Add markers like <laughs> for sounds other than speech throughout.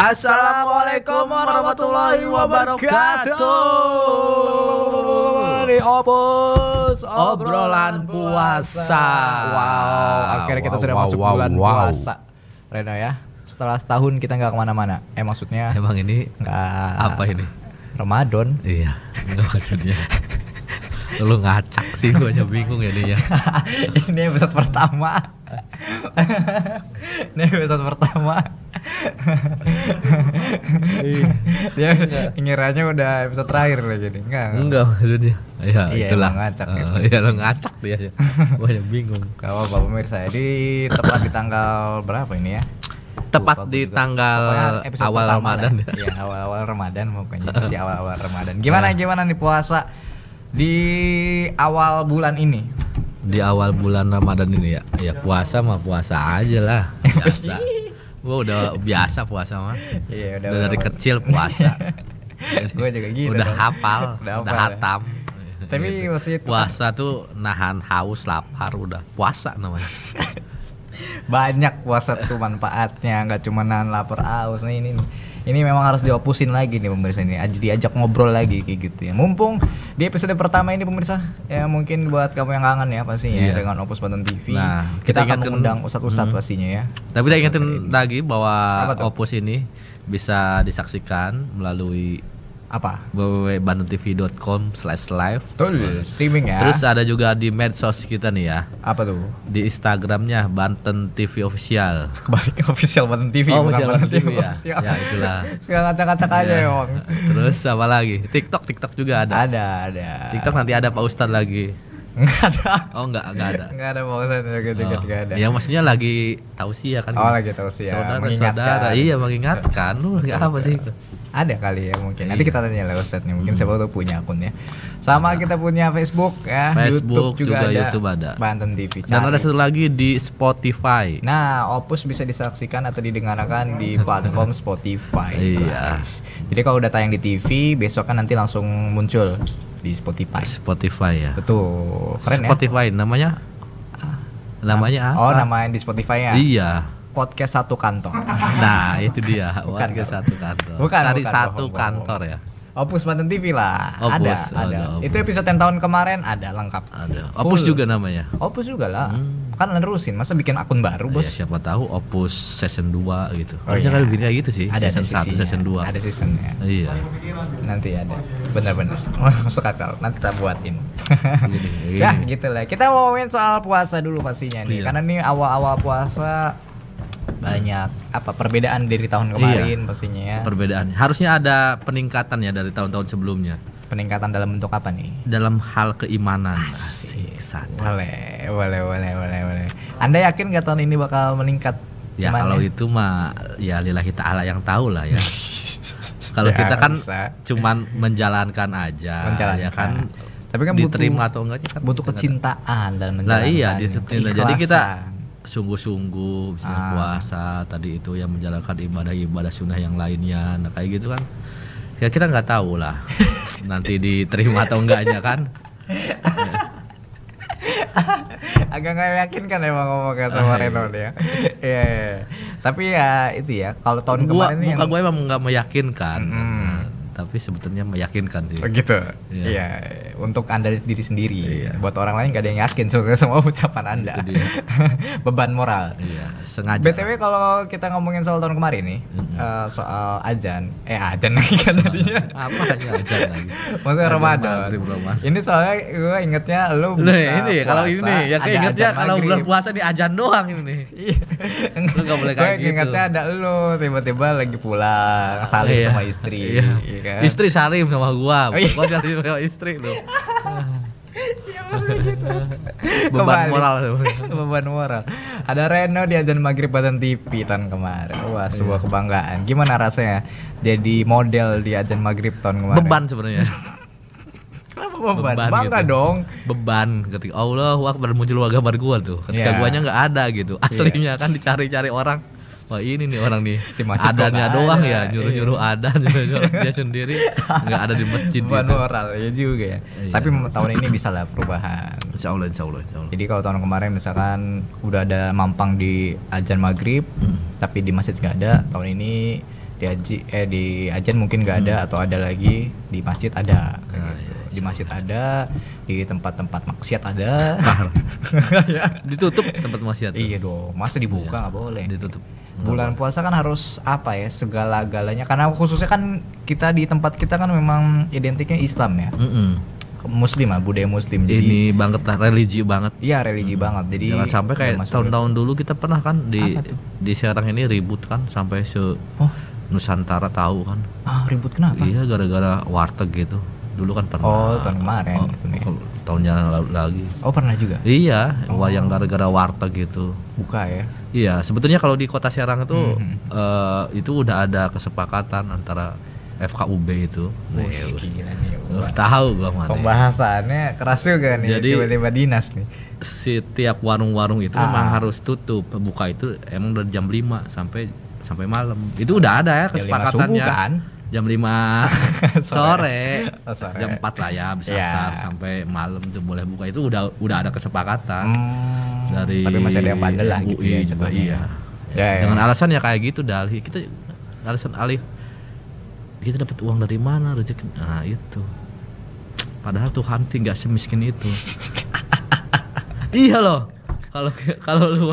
Assalamualaikum warahmatullahi wabarakatuh. Di Opus Obrolan puasa. Wow, akhirnya kita Wow, sudah wow, masuk wow, bulan puasa. Reno ya, setelah setahun kita nggak ke mana-mana. Eh maksudnya Emang ini nggak apa ini? Ramadan. Iya, enggak maksudnya. Lu ngacak sih gua aja bingung ya nih ya. Ini episode pertama. <laughs> Ini episode pertama. Dia ngiranya udah episode terakhir lagi nih. Enggak. Enggak maksudnya. Ya, Iya, itulah. ngacak gitu. Iya, lu ngacak dia. aja <laughs> bingung. Gak apa-apa pemirsa. Jadi tepat di tanggal berapa ini ya? Tepat Lupa di juga. tanggal Pokoknya awal Ramadan ya. Iya, awal-awal Ramadan pokoknya <laughs> si awal-awal Ramadan. Gimana gimana nih puasa di awal bulan ini? Di awal bulan Ramadan ini ya. Ya puasa mah puasa aja lah. Biasa. <laughs> Gua udah biasa puasa mah. Iya, Udah dari kecil puasa. <laughs> Gue juga gitu. udah hafal, Udah udah, ya. hatam. Tapi Gitu. masih itu puasa tuh nahan haus, lapar, udah puasa namanya. <laughs> banyak puasa tuh manfaatnya nggak cuma nahan lapar aus nah ini ini memang harus diopusin lagi nih pemirsa ini Aj- diajak ngobrol lagi kayak gitu ya mumpung di episode pertama ini pemirsa ya mungkin buat kamu yang kangen ya pastinya ya Iya. dengan Opus Banten TV Nah, kita, kita akan mengundang ustadz-ustadz Hmm. pastinya ya Tapi kita ingetin lagi bahwa? Opus ini bisa disaksikan melalui apa? www.bantentv.com slash live. Betul, streaming ya. Terus ada juga di medsos kita nih ya. Apa tuh? Di Instagramnya Banten TV Official. <laughs> Kembali ke official Banten TV Oh, bukan Banten Banten TV ya? official. Ya, itulah. <laughs> Suka ngacak-ngacak aja Iya. emang Terus apa lagi? TikTok, TikTok juga ada. Ada ada. TikTok nanti ada Pak Ustadz lagi. Nggak ada. Oh enggak, enggak ada. Nggak ada maksudnya gitu Oh, nggak ada. Ya maksudnya lagi tausiah kan? Oh, lagi tausiah, Saudara, mengingatkan. saudara. Iya mengingatkan. Lu lagi apa sih itu? Ada kali ya mungkin. Nanti Iya. kita tanya lah Ustadz nih mungkin siapa tahu punya akun ya sama kita punya Facebook ya. Facebook YouTube juga, juga, ada. YouTube ada. Banten TV Dan Cari. ada satu lagi di Spotify. Nah Opus bisa disaksikan atau didengarkan di platform Spotify Iya. jadi kalau udah tayang di TV besok kan nanti langsung muncul di Spotify. Spotify ya. Betul. Keren ya. Spotify namanya? Namanya apa? oh namanya di Spotify ya? Iya podcast satu kantong <laughs> Nah itu dia Bukan, bukan. satu kantor Bukan, Cari bukan, satu bohong, kantor ya Opus Banten TV lah Opus, ada ada, ada Opus. itu episode yang tahun kemarin ada lengkap Ada Full. Opus juga namanya Opus juga lah. Hmm. Kan nerusin, masa bikin akun baru, Bos? Ya, siapa tahu Opus season 2 gitu Oh, Harusnya iya. kan kayak gitu sih Ada Season 1, sisinya. season 2 Ada seasonnya. Iya Nanti ada. Bener-bener. <laughs> Masuk akal. Nanti kita buatin. Gini, <laughs> ya, gini. gitu lah. Kita mau ngomongin soal puasa dulu pastinya nih. Iya. Karena nih awal-awal puasa banyak apa perbedaan dari tahun kemarin pastinya ya. Perbedaan Harusnya ada peningkatan ya dari tahun-tahun sebelumnya Peningkatan dalam bentuk apa nih? Dalam hal keimanan Asik. Boleh, boleh, boleh, boleh, boleh. Anda yakin nggak tahun ini bakal meningkat? Ya imannya? kalau itu mah ya lillahi ta'ala yang tahu lah ya. <laughs> kalau Ya, kita kan bisa. cuman menjalankan aja Menjalankan. ya kan. Tapi kan butuh- diterima atau enggaknya kan butuh kecintaan dan Lah iya, menjalankannya. diterima. Jadi kita. Sungguh-sungguh misalnya Ah. puasa tadi itu yang menjalankan ibadah-ibadah sunnah yang lainnya nah kayak gitu kan ya kita nggak tahu lah <laughs> nanti diterima atau enggaknya kan <laughs> agak nggak yakin kan emang ngomongnya sama Ah, iya. Reno dia. Iya. Tapi ya itu ya, kalau tahun gua kemarin ini muka gue emang nggak meyakinkan Mm-mm. Nah, tapi sebetulnya meyakinkan sih begitu. Iya. Iya, untuk anda diri sendiri. Iya. Buat orang lain gak ada yang yakin <laughs> sama semua ucapan anda. <laughs> Beban moral. iya sengaja BTW kalau kita ngomongin soal tahun kemarin nih, Mm-mm. eh, soal ajan, eh ajan lagi kan tadinya. apa aja aja lagi <laughs> Maksudnya Azan Ramadan. maghrib. Ini soalnya gue ingetnya lu Loh, buka ini kalau puasa, ini ya ada keingetnya azan kalau bulan puasa di ajan doang ini nih. Iya. Lu nggak boleh kayak gitu. ingetnya ada lu tiba-tiba lagi pulang saling Iya. sama istri. Iya. Iya kan? Istri salim sama gua. Oh, iya. Gua salim sama istri lu. Iya, maksudnya gitu. <laughs> Beban moral. <laughs> Beban moral. Ada Reno di Ajan Maghrib Badan TV tahun kemarin. Wah, sebuah Iya. kebanggaan. Gimana rasanya jadi model di Ajan Maghrib tahun kemarin? Beban sebenarnya. <laughs> Kenapa beban? Beban Bangga gitu. dong. Beban ketika Allah Akbar muncul gambar gua tuh. Ketika Iya. guanya nggak ada gitu. Aslinya kan dicari-cari orang. Wah ini nih orang nih Di masjid adanya doang ada. ya nyuruh-nyuruh ada nyuruh-nyuruh dia sendiri nggak ada di masjid Beban gitu. moral ya juga ya. Iya. Tapi tahun ini bisa lah perubahan. Insya Allah, insya Allah, insya Allah. Jadi kalau tahun kemarin misalkan udah ada mampang di ajan maghrib, Hmm. tapi di masjid nggak ada. Tahun ini di haji eh di ajan mungkin nggak ada atau ada lagi di masjid ada kayak Nah, gitu. di masjid ada di tempat-tempat maksiat ada <laughs> Ditutup tempat maksiat. iya dong masa dibuka nggak boleh Ditutup. bulan puasa kan harus apa ya segala-galanya karena khususnya kan kita di tempat kita kan memang identiknya Islam ya Mm-mm. muslim lah budaya muslim jadi Ini banget lah religi banget. iya religi banget jadi Jangan sampai kayak tahun-tahun dulu kita pernah kan di di Serang ini ribut kan sampai se oh Nusantara tahu kan. ah ribut kenapa Iya gara-gara warteg gitu. Dulu kan pernah. Oh, tahun kemarin Oh, gitu nih. oh, tahun yang lalu lagi. oh pernah juga Iya, Oh. yang gara-gara warteg gitu. buka ya Iya, sebetulnya kalau di Kota Serang itu Mhm. eh, itu udah ada kesepakatan antara FKUB itu. Wih, gila nih, tahu gua mana. Pembahasannya keras juga nih, Jadi- tiba-tiba dinas nih. Setiap warung-warung itu Ah. memang harus tutup. Buka itu emang dari jam 5 sampai sampai malam. Itu udah ada ya kesepakatannya. subuh kan? Jam 5 <laughs> sore. Oh, sore. Jam 4 lah ya bisa Iya. sampai malam tuh boleh buka. Itu udah udah ada kesepakatan Hmm, dari tapi masih ada yang bandel lah gitu ya. juga iya. Ya, ya. Dengan alasan ya kayak gitu dalih. Kita alasan alih kita dapat uang dari mana rezeki. Nah, itu. Padahal Tuhan tinggal semiskin itu. <laughs> iya loh. Kalau kalau lu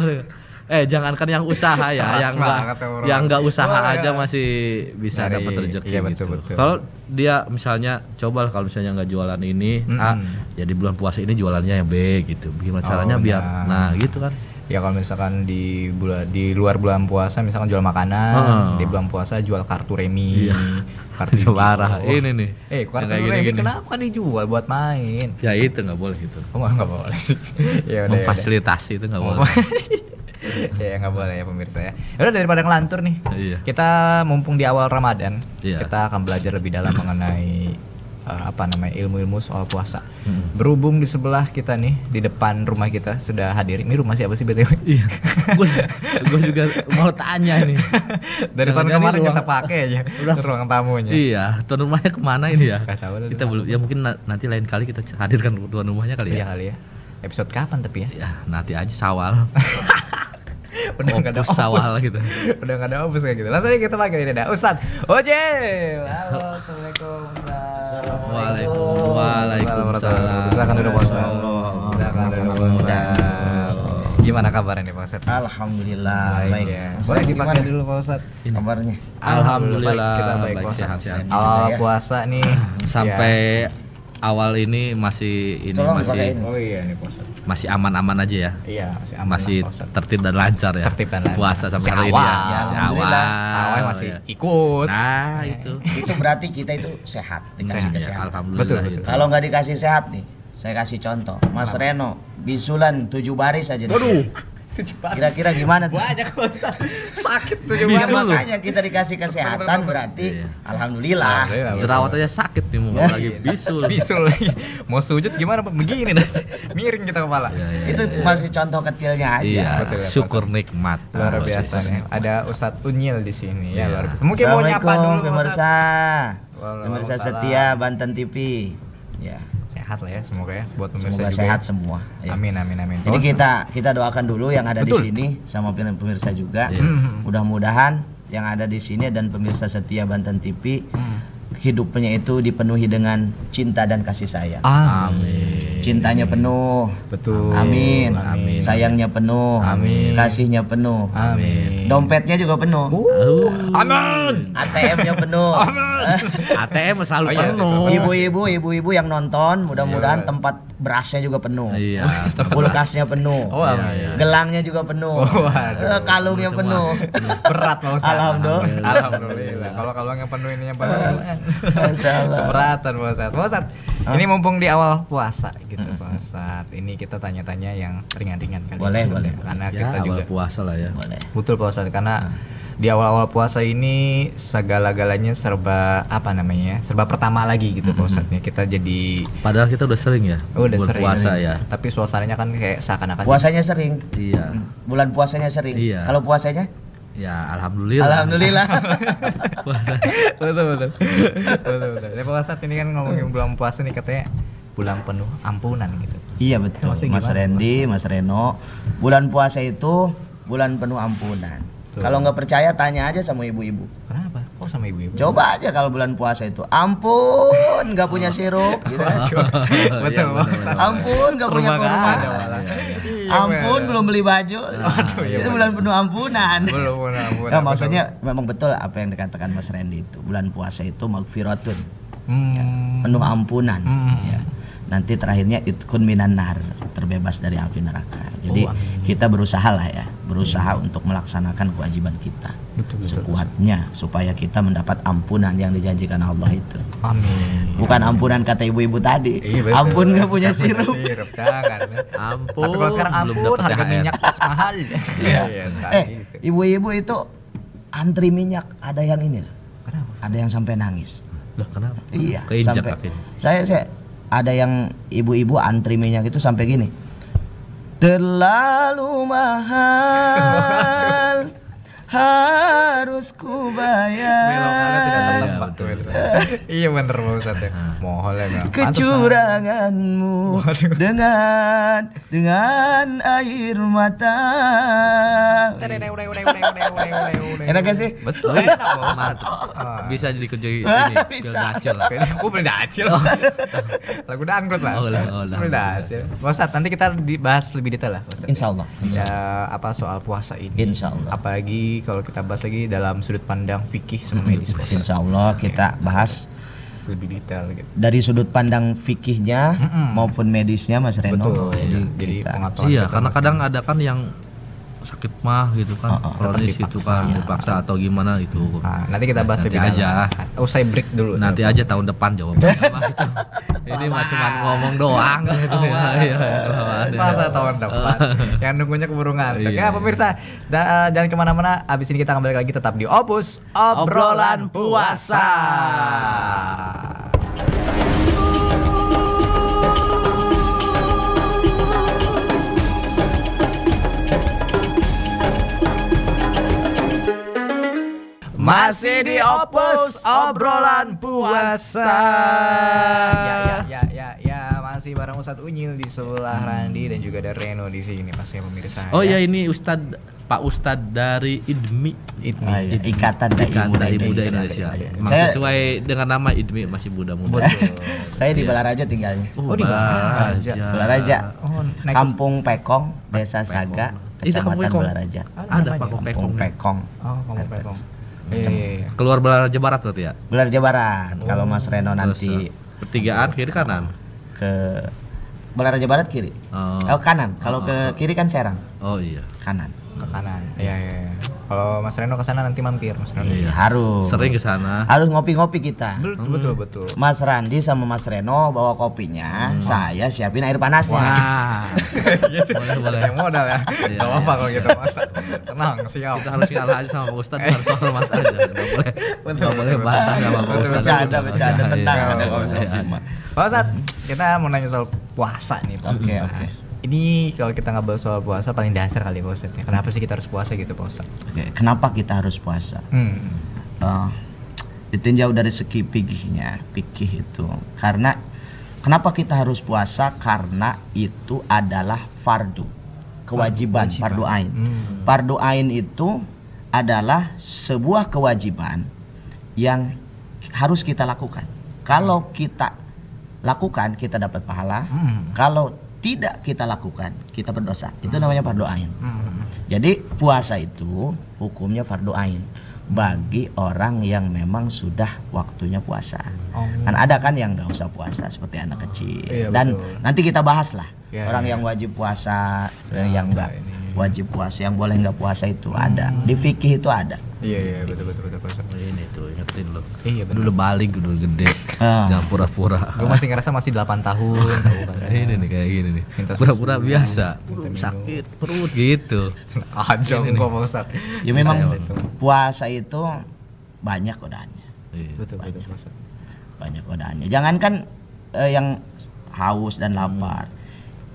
eh jangankan yang usaha ya, yang enggak ya, yang enggak usaha Oh, aja iya. masih bisa dapat rezeki iya, betul, gitu. Kalau dia misalnya coba kalau misalnya nggak jualan ini A, Mm-mm. ya di bulan puasa ini jualannya yang B gitu. Gimana Oh, caranya biar nah. nah gitu kan. Ya kalau misalkan di bulan di luar bulan puasa misalkan jual makanan, Heeh. di bulan puasa jual kartu remi, Iya. kartu <laughs> Parah. Yu-Gi-Oh. Ini nih. Eh, kartu kayak remi gini-gini. kenapa kan dijual buat main? Ya itu nggak boleh gitu. Oh, nggak boleh sih. <laughs> ya udah. ya udah. Memfasilitasi itu nggak Oh, boleh. <laughs> <laughs> ya nggak boleh ya pemirsa ya. Udah daripada ngelantur nih. Iya. Kita mumpung di awal Ramadan, Iya. kita akan belajar lebih dalam mengenai eh, apa namanya ilmu-ilmu soal puasa. Mm. Berhubung di sebelah kita nih, di depan rumah kita sudah hadir. Ini rumah siapa sih btw? Iya. Gue juga mau tanya nih. <laughs> Dari tahun kemarin ini kita ruang- pakai aja Ruang- ruang tamunya. Iya, tuan rumahnya ke mana ini ya? Tahu kita belum. Ya mungkin na- nanti lain kali kita hadirkan tuan rumahnya kali Iya ya. kali ya. Episode kapan tapi ya? Ya nanti aja sawal. <laughs> Udah nggak ada sawal gitu. <laughs> Udah nggak ada opus kayak gitu. Langsung aja kita panggil ini ada Ustadz Ojel. Halo, assalamualaikum. Ustadz. Waalaikum- Waalaikumsalam. Silakan duduk. Allah. Silakan duduk. Gimana kabarnya nih Pak Ustadz? Alhamdulillah baik. ya. Ustaz, Boleh dipakai gimana dulu Pak Ustadz. kabarnya? Alhamdulillah, baik, kita baik, baik, Pak Ustadz. sehat-sehat. Awal Ya. puasa nih <clears throat> Sampai awal ini masih ini Tolong masih. Oh iya nih Pak Ustadz. Masih aman-aman aja ya. Iya, masih aman masih lah, tertib dan lancar ya. Tertib dan lancar. Puasa sampai Masih hari ini ya. awal. Masih Ya, alhamdulillah. Awal masih ya. ikut. Nah, itu. Itu berarti kita itu sehat, dikasih Ya, kesehatan. alhamdulillah Betul, betul. Kalau nggak dikasih sehat nih, saya kasih contoh. Mas Reno, bisulan tujuh baris aja. nih. Waduh. Kira-kira gimana tuh? Banyak Ustadz. <laughs> Sakit tuh Ya, lu. makanya kita dikasih kesehatan berarti Iya. alhamdulillah. Jerawat aja sakit nih mau Ya. lagi bisul. Bisul lagi. Mau sujud gimana Pak? Begini dah. Miring kita kepala. Iya, iya, Itu iya. masih contoh kecilnya aja. Iya, Betul ya, syukur nikmat. Luar biasa syukur nih. Ada Ustadz Unyil di sini ya Iya. luar biasa. Mungkin mau nyapa Assalamualaikum dulu pemirsa. Pemirsa setia Banten TV. Ya, Sehat lah ya semoga ya buat pemirsa semoga juga. sehat ya. semua. Ya. Amin amin amin. Jadi Oh, kita kita doakan dulu yang ada Betul. di sini sama pemirsa juga. Iya. Hmm. Mudah-mudahan yang ada di sini dan pemirsa setia Banten TV Hmm. hidupnya itu dipenuhi dengan cinta dan kasih sayang. Amin. Cintanya penuh. Betul. Amin. Amin. Sayangnya penuh. Amin. Kasihnya penuh. Amin. Dompetnya juga penuh. Uh, Amin. ATM-nya penuh. ATM <laughs> selalu Oh, iya, penuh. Ibu-ibu, ibu-ibu yang nonton, mudah-mudahan Iya. tempat berasnya juga penuh. Iya. <laughs> Kulkasnya penuh. Oh, Iya, amin. iya. Gelangnya juga penuh. Oh, waduh. Eh, Kalungnya Semua. penuh. Berat Pak Ustadz. Alhamdulillah. Alhamdulillah. Kalau yang penuh ininya. Masalah. Keberatan. Pak Ustadz, Hah? ini mumpung di awal puasa gitu Pak Ustadz. Ini kita tanya-tanya yang ringan-ringan kali. Boleh, Ustadz, boleh. ya. Karena Ya, kita juga awal puasa lah ya. Boleh. Betul Pak Ustadz karena di awal-awal puasa ini segala-galanya serba apa namanya ya, serba pertama lagi gitu Pak Ustadz ya. kita jadi Padahal kita udah sering ya. oh, udah sering puasa ya. tapi suasananya kan kayak seakan-akan Puasanya sering. Iya. Bulan puasanya sering. Iya. Kalau puasanya? Ya, alhamdulillah. Alhamdulillah. <laughs> Puasa. betul betul betul betul ya, Pak Ustadz ini kan ngomongin bulan puasa nih katanya bulan penuh ampunan gitu iya betul. Maksudnya Mas gimana, Randy, Mas Reno, bulan puasa itu bulan penuh ampunan. Betul. Kalau nggak percaya tanya aja sama ibu-ibu. kenapa kok Oh sama ibu-ibu. Coba aja kalau bulan puasa itu. Ampun, nggak punya sirup. Gitu. Betul. Iya, bener. Ampun, nggak punya kurma. malah. Iya, Ampun, belum beli baju. Aduh, iya itu bulan penuh ampunan. Belum Ya, maksudnya memang betul apa yang dikatakan Mas Randy itu. Bulan puasa itu magfiratun, Hmm. penuh ampunan. Hmm. Ya. Nanti terakhirnya itkun minan nar, terbebas dari api neraka. Jadi Oh, amin. kita berusaha lah ya, berusaha untuk melaksanakan kewajiban kita Betul, betul. sekuatnya supaya kita mendapat ampunan yang dijanjikan Allah itu. Amin. Bukan ampunan kata ibu-ibu tadi. Iya, betul. Ampun nggak punya sirup. sirup, jangan. Ampun. Tapi kalau sekarang belum ampun, dapat harga THR. minyak mahal. <laughs> Iya. sekarang Eh, ibu-ibu itu antri minyak ada yang ini loh. Kenapa? Ada yang sampai nangis. Lah kenapa? Iya, Keinjak sampai saya saya ada yang ibu-ibu antri minyak itu sampai gini. Terlalu mahal <laughs> harus ku tidak bayar tepat tuh. betul. <laughs> Iya bener Pak Ustadz ya. Mohon ya kecuranganmu dengan dengan air mata. Enak gak sih? Betul. Enak. Ah. Bisa jadi kerja ini, <laughs> Bisa. Kayaknya aku beli dacil. <laughs> Lagu dangdut lah. Oh, oh, Beli dacil. Pak Ustadz, nanti kita dibahas lebih detail lah. Insya Allah. Ya, apa soal puasa ini? Insya Allah. Apalagi kalau kita bahas lagi dalam sudut pandang fikih sama medis. Pak Ustadz. Insya Allah kita bahas Lebih detail gitu. dari sudut pandang fikihnya Mm-mm. maupun medisnya Mas Reno. Betul. Jadi, jadi kita- pengetahuan Iya, kita karena kadang ada kan yang sakit mah gitu kan, Oh, oh, kronis gitu dipaksa. kan, dipaksa atau gimana itu. Nah, nanti kita bahas Nanti aja. dalam. Usai break dulu. Nanti aja tahun depan jawabannya mah gitu. <laughs> Ini mah cuma ngomong doang gitu ya. Iya. Masa tahun depan <laughs> Yang nunggunya keburu ngantuk Iya, Ya pemirsa da- Jangan ke mana-mana Abis ini kita kembali lagi tetap di Opus Obrolan Puasa Masih di Opus Obrolan Puasa Ya ya ya ya ya Masih bareng Ustadz Unyil di sebelah Randi Dan juga ada Reno di sini Pasti pemirsa Oh ya ini Ustad Pak Ustad dari IDMI. Idmi Ah, iya. Ikatan Dai Muda Muda Indonesia. Indonesia. Iya. Emang Saya- sesuai dengan nama IDMI masih muda-muda. Betul Saya di Iya. Balaraja tinggalnya. Oh, di Balaraja. Balaraja. Oh, Kampung Pekong, Desa Pekong. Saga, Kampung Kecamatan Pekong. Balaraja. Ada? Pak Kampung Pekong. Pekong. Oh, kamu pekong. Iya, iya. Keluar Balaraja Barat berarti ya? Balaraja Barat. Kalau Mas Reno nanti eh, pertigaan kiri kanan. ke Balaraja Barat kiri. Oh, Oh, kanan. Kalau ke kiri kan Serang. oh iya. Kanan. Ke kanan. Iya, iya, iya. Kalau Mas Reno ke sana nanti mampir, Mas Reno. Iya. Harus. Sering ke sana. Harus ngopi-ngopi kita. Betul, betul, betul. Mas Randi sama Mas Reno bawa kopinya, saya siapin air panasnya. Wah. <laughs> boleh boleh. Yang modal ya. Iya, Gak apa-apa iya. kalau gitu, Mas. Tenang, siap. Kita harus kalah aja sama Pak Ustadz, harus hormat aja. Enggak boleh. Enggak boleh bantah sama Pak Ustadz. Bercanda, bercanda, Iya, tenang iya. ada kopi mah. Pak Ustadz, kita mau nanya soal puasa nih, Pak Oke, oke. Ini kalau kita nggak bahas soal puasa paling dasar kali Pak Ustadz. ya. Kenapa sih kita harus puasa gitu Pak Ustadz? Oke, Kenapa kita harus puasa? Hmm. Eh, ditinjau dari segi pikihnya, pikih itu. Karena kenapa kita harus puasa? Karena itu adalah fardu, kewajiban, Kewajiban. fardu ain. Hmm. Fardu ain itu adalah sebuah kewajiban yang harus kita lakukan. Kalau kita lakukan, kita dapat pahala. Hmm. Kalau tidak kita lakukan, kita berdosa. Itu namanya fardu ain. Hmm. Jadi puasa itu hukumnya fardu ain bagi orang yang memang sudah waktunya puasa. Oh. Kan ada kan yang nggak usah puasa seperti anak kecil. Iya, Dan betul. nanti kita bahas lah Ya, orang ya. yang wajib puasa, Ya, yang nggak ini. Wajib puasa, yang boleh nggak puasa itu ada. Di fikih itu ada. Iya iya betul betul betul Pak Ustadz. Ini tuh ingetin lo. Iya betul. Dulu balik udah gede. Ah. Jangan pura-pura. Gue masih ngerasa masih 8 tahun <laughs> tahu kan. ini nih kayak gini nih. Pura-pura biasa. Sakit perut gitu. <laughs> Aja Ini nih. kok Pak Ustadz. Ya memang puasa itu banyak godaannya, Iya. Betul betul banyak godaannya. Jangankan eh, yang haus dan lapar.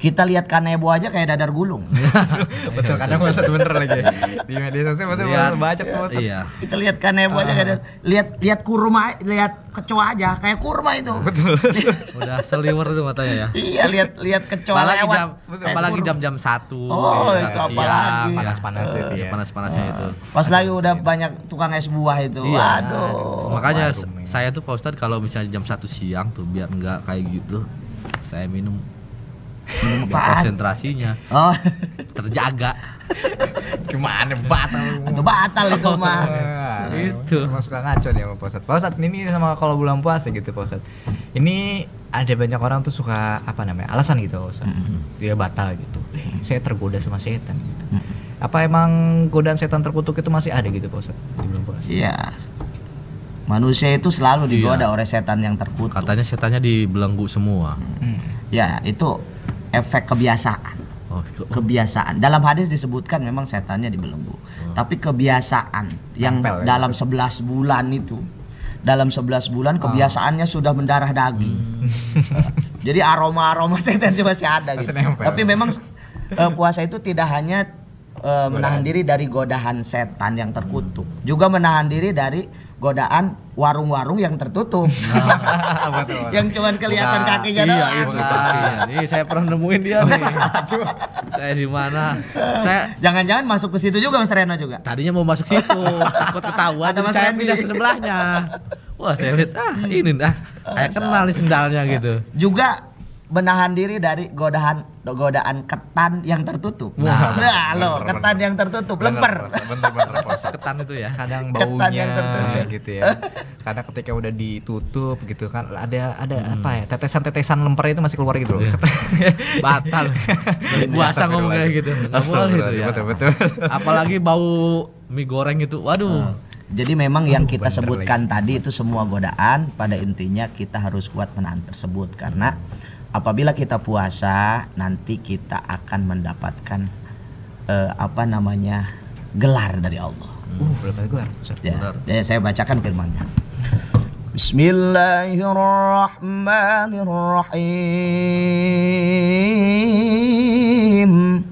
Kita lihat kanebo aja kayak dadar gulung. <laughs> betul kadang Pak Ustadz bener lagi di media sosial betul Lihat- baca tuh Iya. Kita lihat kanebo aja kayak dadar- lihat lihat kurma, lihat kecoa aja kayak kurma itu. betul <laughs> Udah seliwer tuh matanya ya. Iya, lihat lihat kecoa Apalagi lewat. jam, apalagi jam-jam satu. Oh, ya, itu apalagi. Panas-panas itu ya. Panas-panasnya itu. Pas lagi udah banyak tukang es buah itu. Iya. Waduh. Makanya saya tuh Pak Ustadz kalau misalnya jam satu siang tuh biar enggak kayak gitu, saya minum Minum apaan? konsentrasinya Oh, terjaga. <laughs> gimana batal itu batal itu mah. Nah, Itu. Emang suka ngaco nih sama. Pak Ustadz ini sama kalau bulan puasa gitu Pak Ustadz. Ini ada banyak orang tuh suka apa namanya alasan gitu Pak Ustadz. Dia batal gitu. Eh, saya tergoda sama setan gitu. Apa emang godaan setan terkutuk itu masih ada gitu Pak Ustadz di bulan puasa? Iya. Manusia itu selalu digoda Iya. oleh setan yang terkutuk. Katanya setannya dibelenggu semua. Hmm. Ya, itu efek kebiasaan. Oh, Kebiasaan. Dalam hadis disebutkan memang setannya dibelenggu. Tapi kebiasaan yang ya. dalam 11 bulan itu dalam 11 bulan kebiasaannya sudah mendarah daging. <laughs> Jadi aroma-aroma setan itu masih ada gitu. Nempel. Tapi memang eh, puasa itu tidak hanya eh, menahan diri dari godaan setan yang terkutuk, juga menahan diri dari godaan warung-warung yang tertutup. Betul. <laughs> yang cuman kelihatan Buka. kakinya Iya doang. itu kakinya. <laughs> Nih saya pernah nemuin dia nih. saya di mana? Saya Jangan-jangan masuk ke situ juga Mas Reno juga. tadinya mau masuk situ, takut ketahuan. Ada Mas saya Randy. pindah ke sebelahnya. Wah saya lihat ah ini dah. Kayak kenal nih sendalnya gitu. Juga menahan diri dari godaan godaan ketan yang tertutup. Nah, Nah, <laughs> lo, bener, ketan bener. yang tertutup, Bener, lemper. Bener bener Ustadz. Ketan itu ya. kadang Ketan baunya yang tertutup. gitu ya karena ketika udah ditutup gitu kan ada ada apa ya tetesan-tetesan lemper itu masih keluar gitu loh <laughs> Batal. Puasa ngomong kayak gitu. Nggak boleh itu ya. betul betul Apalagi bau mie goreng itu. Waduh. Jadi memang yang kita sebutkan tadi itu semua godaan pada intinya kita harus kuat menahan tersebut karena apabila kita puasa nanti kita akan mendapatkan eh, apa namanya gelar dari Allah. uh gelar Ustaz. Ya, jadi saya bacakan firmannya. Bismillahirrahmanirrahim.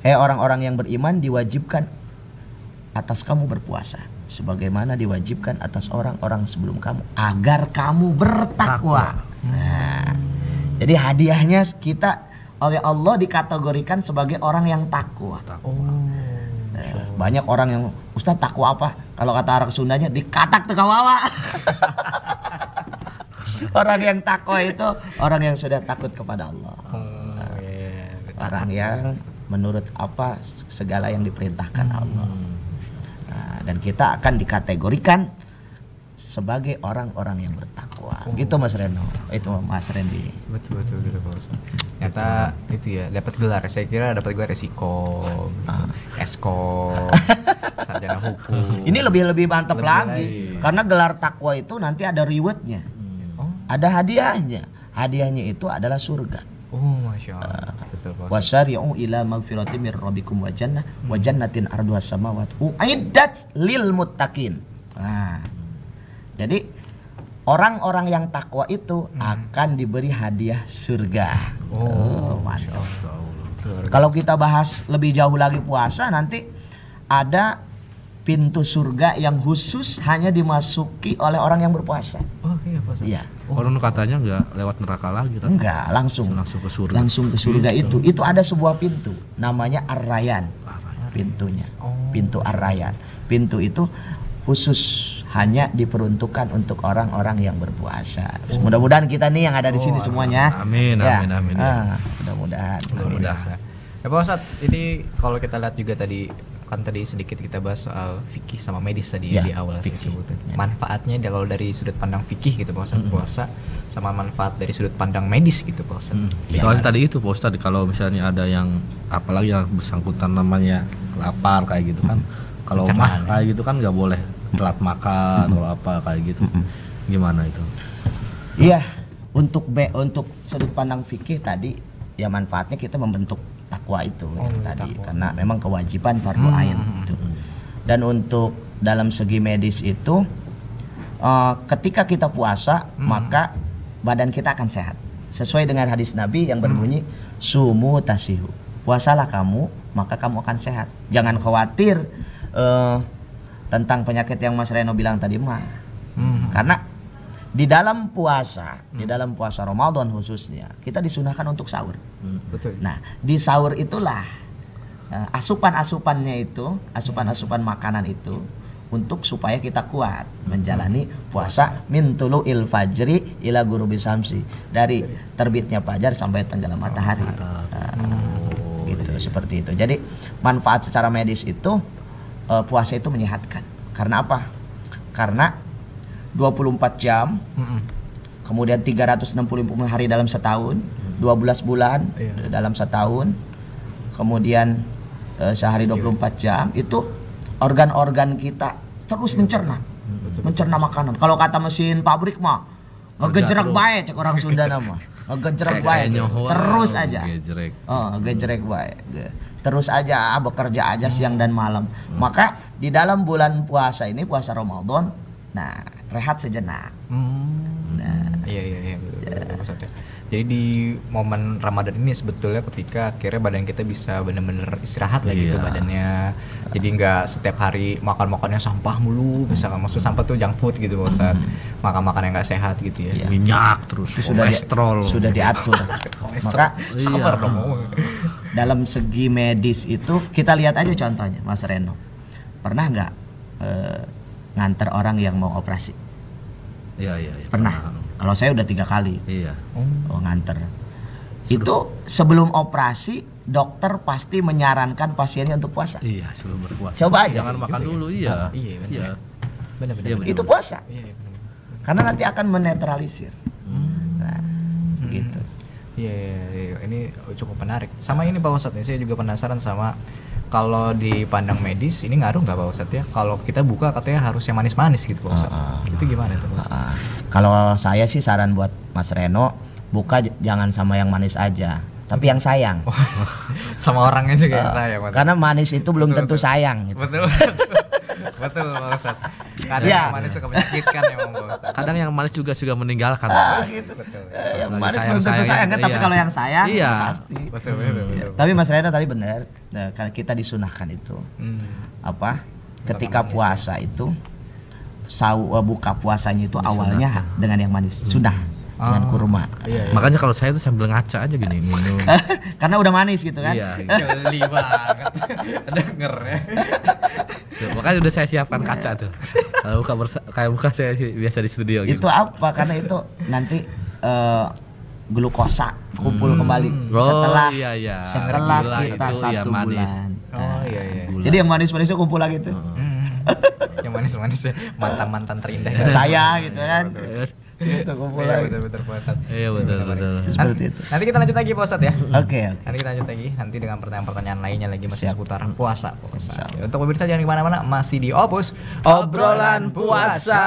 Di eh orang-orang yang beriman diwajibkan atas kamu berpuasa sebagaimana diwajibkan atas orang-orang sebelum kamu agar kamu bertakwa. Nah, jadi hadiahnya kita oleh Allah dikategorikan sebagai orang yang takwa. oh Eh, banyak orang yang Ustaz takwa apa? Kalau kata orang Sundanya dikatak tuh kawawa. <laughs> orang yang takwa itu orang yang sudah takut kepada Allah. Oh, iya. Orang yang menurut apa segala yang diperintahkan Allah. Nah, dan kita akan dikategorikan sebagai orang-orang yang bertakwa. Gitu Mas Reno. Itu Mas Randy. betul betul gitu Pak Ustaz. Ternyata itu ya dapat gelar. Saya kira dapat gelar resiko, gitu. eskom, sarjana hukum. Ini lebih lebih mantap Lebih lagi. lagi. Karena gelar takwa itu nanti ada rewardnya. Oh, Ada hadiahnya. Hadiahnya itu adalah surga. oh masya Allah. Ustaz. Wasari'u ila magfirati min rabbikum wa jannah wa jannatin arduhas samawati uiddat lil muttaqin. Nah. Jadi orang-orang yang takwa itu akan diberi hadiah surga. Oh, mantap. Betul. Kalau kita bahas lebih jauh lagi puasa nanti ada pintu surga yang khusus hanya dimasuki oleh orang yang berpuasa. Oh iya Pak Ustaz. Iya. Orang katanya nggak lewat neraka lagi, tapi Enggak, langsung langsung ke surga. langsung ke surga itu. Itu ada sebuah pintu namanya Ar-Rayyan. Pintunya. Oh. Pintu Ar-Rayyan. Pintu itu khusus hanya diperuntukkan untuk orang-orang yang berpuasa. Mudah-mudahan kita nih yang ada di sini Oh, semuanya. amin, ya. amin, amin, ya. Ah, mudah-mudahan. Biasa. Ya Pak Ustadz, ini kalau kita lihat juga tadi kan tadi sedikit kita bahas soal fikih sama medis tadi Ya, ya, di awal fikih. disebutkan. Manfaatnya kalau dari sudut pandang fikih gitu Pak Ustadz puasa sama manfaat dari sudut pandang medis gitu Pak Ustadz. Hmm. Gimana? Soalnya tadi itu Pak Ustadz kalau misalnya ada yang apalagi yang bersangkutan namanya lapar kayak gitu kan. Kalau Pencernaan, mah kayak gitu kan nggak boleh telat makan atau apa kayak gitu. Gimana itu? Iya, untuk B untuk sudut pandang fikih tadi ya manfaatnya kita membentuk takwa itu Oh, yang tadi takwa. karena memang kewajiban fardu Hmm, ain hmm, itu. Dan untuk dalam segi medis itu eh, ketika kita puasa Hmm. maka badan kita akan sehat. Sesuai dengan hadis Nabi yang berbunyi sumu tasihu. Puasalah kamu maka kamu akan sehat. Jangan khawatir eh, tentang penyakit yang Mas Reno bilang tadi mah. Hmm. Karena di dalam puasa, di dalam puasa Ramadan khususnya, kita disunahkan untuk sahur. Betul. Nah, di sahur itulah eh, asupan-asupannya itu, asupan-asupan makanan itu untuk supaya kita kuat menjalani puasa min il fajri ila gurubi samsi dari terbitnya fajar sampai tenggelam matahari. Nah, gitu seperti itu. Jadi manfaat secara medis itu eh, puasa itu menyehatkan. Karena apa? Karena 24 jam Mm-mm. kemudian 365 hari dalam setahun, 12 bulan Iya. dalam setahun, kemudian eh, sehari 24 jam itu organ-organ kita terus mencerna, mencerna makanan. Kalau kata mesin pabrik mah ngegejrek bae cek orang Sunda nama, <laughs> ngegejrek bae, terus aja. Gejrek. Oh, bae. Ge- Terus aja bekerja aja siang dan malam. Maka di dalam bulan puasa ini puasa Ramadan, nah rehat sejenak. Hmm. Nah, Iya iya iya ya. Jadi di momen Ramadan ini sebetulnya ketika akhirnya badan kita bisa benar-benar istirahat lah gitu Iya. badannya. Jadi nggak setiap hari makan-makannya sampah mulu, misalkan maksud sampah tuh junk food gitu Pak Ustadz. Makan-makan yang nggak sehat gitu ya. Iya. Minyak terus. itu sudah di- kolesterol. sudah diatur. <laughs> Maka Sabar Iya. dong. dalam segi medis itu kita lihat aja contohnya Mas Reno. Pernah nggak eh, nganter orang yang mau operasi? Iya iya. iya. Pernah. Kalau saya udah tiga kali Iya. oh, nganter. Itu sebelum operasi dokter pasti menyarankan pasiennya untuk puasa. Iya, sebelum berpuasa. Coba aja. Jangan makan dulu, iya. Iya, benar. Iya. Benar-benar. Iya, benar. Itu puasa. Iya, iya, benar. Karena nanti akan menetralisir. Nah, gitu. Iya, iya, iya, ini cukup menarik. Sama ini Pak Ustadz, nih, saya juga penasaran sama kalau di pandang medis ini ngaruh nggak Pak Ustadz ya? Kalau kita buka katanya harus yang manis-manis gitu Pak Ustadz. Ah, ah. Itu gimana tuh Pak Ustadz? Ah, kalau saya sih saran buat Mas Reno buka jangan sama yang manis aja, tapi yang sayang. <laughs> sama orangnya juga yang Ah, saya Pak. Karena manis itu belum Betul, tentu betul. sayang. Gitu. Betul, betul. <laughs> betul Pak Ustadz. Kadang Iya. yang manis suka menyakitkan emang Ustadz. Kadang yang manis juga suka meninggalkan. Betul. Eh, yang manis sayang- belum tentu sayang kan, tapi iya. kalau yang sayang Iya. pasti. Betul, betul, Iya. betul. Tapi Mas Reno tadi benar, nah, karena kita disunahkan itu Hmm. apa? Ketika manis, puasa itu sau eh, buka puasanya itu awalnya dengan yang manis, sudah dengan Oh. kurma. Iya, iya. Makanya kalau saya tuh sambil ngaca aja gini minum. <laughs> Karena udah manis gitu kan. Iya. Geli banget. <laughs> Denger ya. Tuh, Makanya udah saya siapkan kaca tuh. <laughs> Kalau buka bersa- kayak buka saya biasa di studio gitu. Itu apa? Karena itu nanti eh, glukosa kumpul Hmm. kembali Oh, setelah iya, iya. setelah Gula kita itu satu ya manis. bulan. Oh iya iya. Gula. Jadi yang manis-manisnya kumpul lagi tuh. Hmm. yang manis-manis ya mantan-mantan terindah Saya gitu kan. Iya, Gitu kumpul Iya lagi. betul-betul Pak Ustadz. Iya betul betul. Seperti Nanti- itu. Nanti kita lanjut lagi Pak Ustadz ya. Oke, oke. Nanti kita lanjut lagi nanti dengan pertanyaan-pertanyaan lainnya lagi masih Siap. seputar puasa. puasa. Siap. Untuk pemirsa jangan ke mana-mana masih di Opus Obrolan puasa.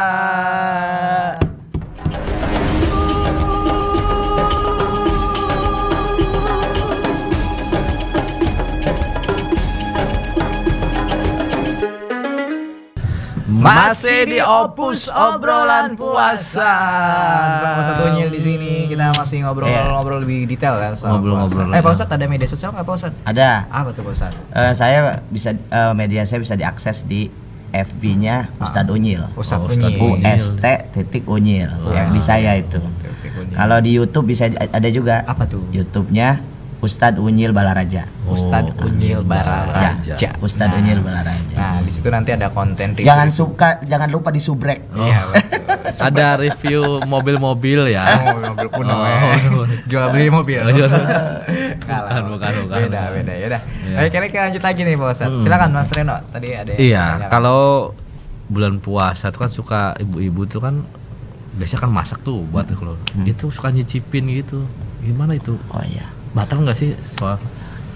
Masih di Opus obrolan puasa. Sama satu nyil di sini kita masih ngobrol-ngobrol lebih detail ya soal Ngobrol-ngobrol. Eh lagi. Pak Ustadz ada media sosial nggak Pak Ustadz? Ada. Apa tuh Pak Ustadz? Eh, saya bisa eh, media saya bisa diakses di FB-nya Ustadz Unyil. Ustadz Ustadz Unyil. U Unyil. S T titik Unyil. Ya, di saya itu. Kalau di YouTube bisa ada juga. Apa tuh? YouTube-nya Ustadz Unyil Balaraja. Ustadz Oh, Unyil Bararaja. Ya, Ustadz Unyil Balaraja. Nah, di situ nanti ada konten review. Jangan suka, jangan lupa disubrek. Iya, betul. <laughs> Ada review mobil-mobil ya. Oh, mobil kuno Oh, ya. jual beli mobil. Oh, <laughs> jual- Kalah. Bukan, bukan, bukan. Beda, beda. Ya udah. Iya. Oke, kita lanjut lagi nih, Ustadz. Hmm. Silakan Mas Reno. Tadi ada Iya, kalau bulan puasa tuh kan suka ibu-ibu tuh kan biasanya kan masak tuh buat kalau itu suka nyicipin gitu. Gimana itu? Oh iya. Batal nggak sih soal?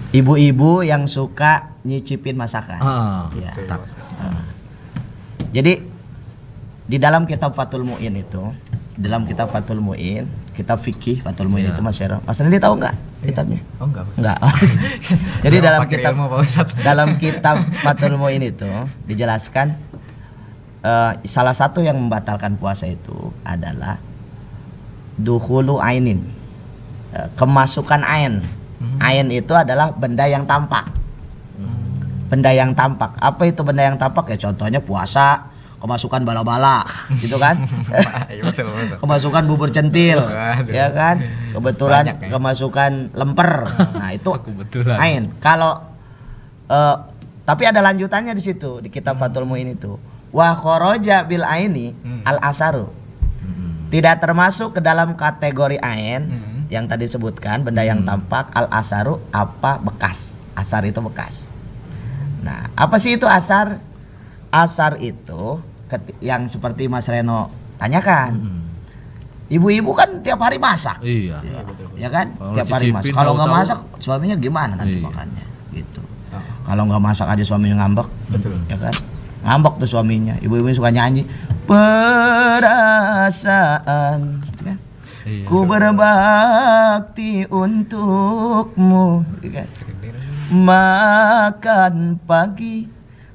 Ibu-ibu yang suka nyicipin masakan. Ah, Iya. Pak Ustadz. Ah. Jadi di dalam kitab Fatul Muin itu, dalam kitab Fatul Muin, kitab fikih Fatul Muin Iya. itu Mas Hero. Mas Randy tahu nggak kitabnya? Oh, enggak. Enggak. <laughs> Jadi dalam kitab ilmu, Pak Ustadz. dalam kitab Fatul Muin itu dijelaskan eh, salah satu yang membatalkan puasa itu adalah duhulu ainin. Eh, kemasukan ain. Hmm. Ain itu adalah benda yang tampak. Benda yang tampak. Apa itu benda yang tampak? Ya contohnya puasa, kemasukan bala-bala, <laughs> gitu kan? <laughs> Iya, kemasukan bubur centil, ya kan? Kebetulan Banyak ya. kemasukan lemper. Nah, itu <laughs> Kebetulan. ain. Kalau eh, tapi ada lanjutannya di situ di kitab Fathul Muin itu. Wa kharaja bil aini Hmm. al asaru. Mm-mm. Tidak termasuk ke dalam kategori ain Hmm. Yang tadi sebutkan benda yang tampak al asaru apa bekas. Asar itu bekas. Nah, apa sih itu asar? Asar itu yang seperti Mas Reno tanyakan. Mm-mm. Ibu-ibu kan tiap hari masak. Iya. Ya kan? Kalau tiap hari masak. Kalau nggak masak suaminya gimana nanti Iya. makannya? Gitu. Oh. Kalau nggak masak aja suaminya ngambek. Betul. Ya kan? Ngambek tuh suaminya. Ibu-ibu suka nyanyi perasaan? Iya. Ku berbakti untukmu? Makan pagi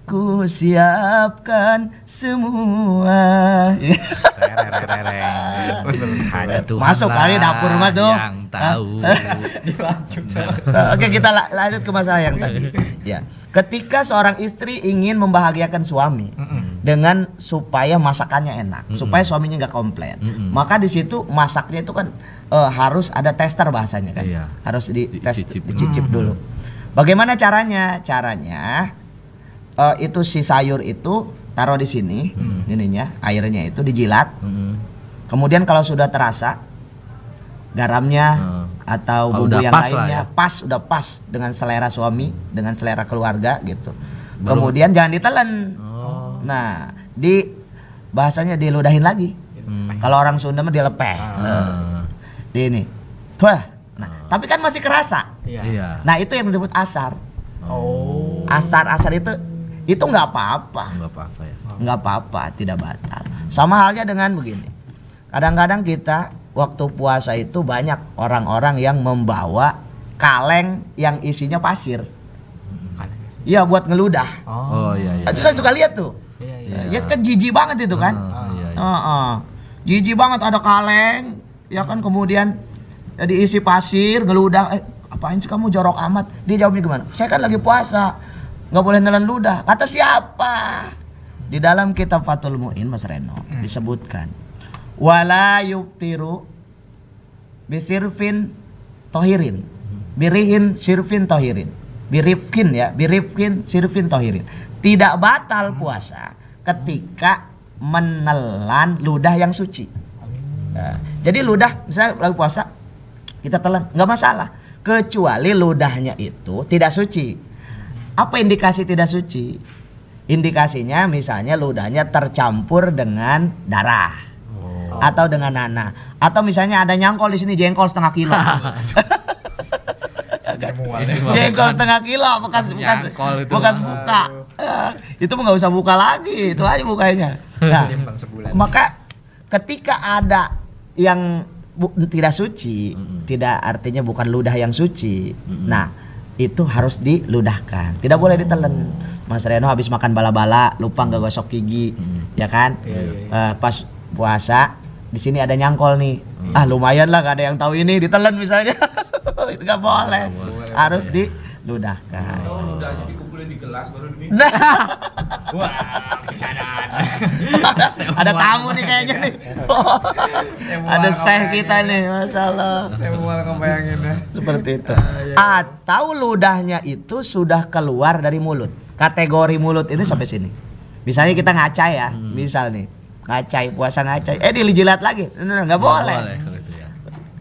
ku siapkan semua. Hanya Tuhan Masuk kali dapur mah tuh. Yang tahu. <laughs> Oke kita la- lanjut ke masalah yang tadi. Ya, ketika seorang istri ingin membahagiakan suami Mm-mm. Dengan supaya masakannya enak, supaya suaminya nggak komplain, Mm-mm. maka di situ masaknya itu kan eh, harus ada tester bahasanya kan, Iya. harus di tes, Dicicip. dicicip dulu. Bagaimana caranya? Caranya eh, itu si sayur itu taruh di sini, Mm. ininya airnya itu dijilat, Mm-mm. Kemudian kalau sudah terasa garamnya Hmm. atau Oh, bumbu yang lainnya ya. pas udah pas dengan selera suami, dengan selera keluarga gitu. Baru- Kemudian jangan ditelan. Oh. Nah, di bahasanya diludahin lagi. Hmm. Kalau orang Sunda mah dilepeh. Ah. Di ini. Wah. Nah, tapi kan masih kerasa. Iya. Iya. Nah, itu yang disebut asar. Oh. Asar-asar itu itu nggak apa-apa. Enggak apa-apa ya. nggak apa-apa tidak batal sama halnya dengan begini kadang-kadang kita waktu puasa itu banyak orang-orang yang membawa kaleng yang isinya pasir iya buat ngeludah. Oh iya iya. itu saya suka lihat tuh. Iya, iya. ya kan jijik banget itu kan? Ah, iya, iya. Heeh. jijik banget ada kaleng ya kan kemudian ya diisi pasir ngeludah. Eh apain sih kamu jorok amat? Dia jawabnya gimana? Saya kan lagi puasa nggak boleh nelan ludah. Kata siapa? Di dalam kitab Fathul Muin Mas Reno disebutkan wala yuftiru bisirfin tohirin. Birihin sirfin tohirin birifkin ya birifkin sirfin tohirin. Tidak batal puasa ketika menelan ludah yang suci. Nah, jadi ludah misalnya lagi puasa kita telan nggak masalah. Kecuali ludahnya itu tidak suci. Apa indikasi tidak suci? Indikasinya misalnya ludahnya tercampur dengan darah. Atau dengan nanah. Atau misalnya ada nyangkol di sini jengkol setengah kilo <laughs> jengkol setengah kilo bekas bekas bekas buka. Eh, itu nggak usah buka lagi itu aja bukanya. Nah, maka ketika ada yang bu- tidak suci tidak artinya bukan ludah yang suci. Nah itu harus diludahkan. Tidak boleh ditelan Mas Reno habis makan bala-bala lupa nggak gosok gigi Mm. ya kan? Iya, iya. Eh, pas puasa di sini ada nyangkol nih ah lumayan lah gak ada yang tahu ini ditelan misalnya <laughs> itu nggak boleh boleh. harus diludahkan Oh. Ludahnya dikumpulin di gelas baru diminum. Nah, <laughs> Wah, ada, <laughs> ada tamu nih kayaknya nih. ada mual seh kita nih, masalah. Saya mau ngebayangin ya. Seperti itu. Ah, Atau ludahnya itu sudah keluar dari mulut. Kategori mulut ini sampai sini. Misalnya kita ngaca ya, misal nih. Ngacai, puasa ngacai. Eh dijilat lagi. Nggak Nggak boleh. kalau itu ya.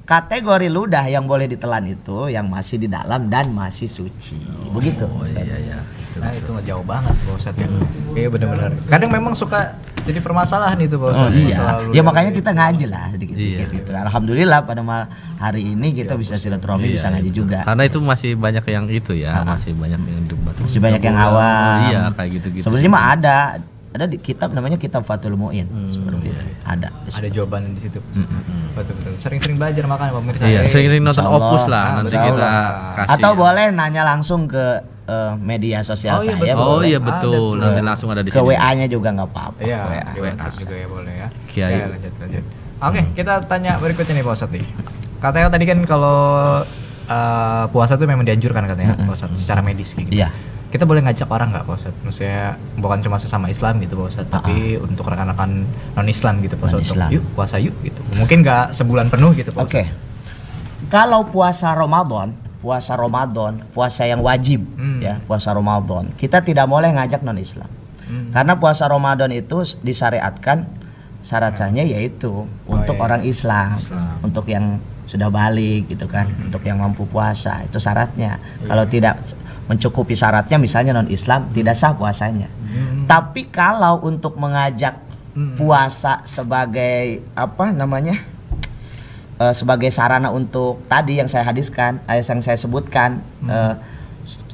kategori ludah yang boleh ditelan itu yang masih di dalam dan masih suci. Begitu. Oh iya iya. Nah itu nggak jauh banget Pak Ustadz ya. Iya benar-benar. Kadang memang suka jadi permasalahan itu Pak Oh Ustadz. iya. Ya makanya kita ngaji lah sedikit-sedikit Iya. gitu. Alhamdulillah pada hari ini kita bisa silaturahmi Iya, bisa ngaji itu. juga. Karena itu masih banyak yang itu ya, masih banyak yang debat. Masih banyak yang awam. Iya, kayak gitu-gitu. Sebenarnya mah ada ada di kitab namanya kitab Fathul Muin seperti iya, itu. Ada. ada jawaban di situ. Betul betul. Sering-sering belajar makanya pemirsa. Iya, Eh, sering nonton Allah. opus lah, Ah, nanti kita Allah. kasih. Atau ya. boleh nanya langsung ke eh, media sosial Oh, iya, saya. betul. Oh iya Ada betul, tuh. nanti langsung ada di Ke sini. WA-nya juga nggak apa-apa. Iya, WA. WhatsApp juga ya boleh ya. Kiai. Ya, lanjut lanjut. Oke, kita tanya berikutnya nih Pak Ustadz nih. Katanya tadi kan kalau eh, puasa tuh memang dianjurkan katanya Pak Ustadz secara medis gitu. Iya. Kita boleh ngajak orang nggak Pak Ustadz? Maksudnya bukan cuma sesama Islam gitu Pak Ustadz, tapi untuk rekan-rekan non Islam gitu Pak Ustadz. Non-Islam. Yuk puasa yuk gitu. Mungkin nggak sebulan penuh gitu Pak Oke. Ustadz. Kalau puasa Ramadan, puasa Ramadan, puasa yang wajib Hmm. ya, puasa Ramadan. Kita tidak boleh ngajak non-Islam. Hmm. Karena puasa Ramadan itu disyariatkan syarat sahnya yaitu untuk iya. orang Islam, Islam. untuk yang sudah balik gitu kan, untuk yang mampu puasa itu syaratnya. Kalau tidak mencukupi syaratnya misalnya non-Islam tidak sah puasanya. Hmm. Tapi kalau untuk mengajak Hmm. puasa sebagai apa namanya? eh, sebagai sarana untuk tadi yang saya hadiskan, eh, yang saya sebutkan eh,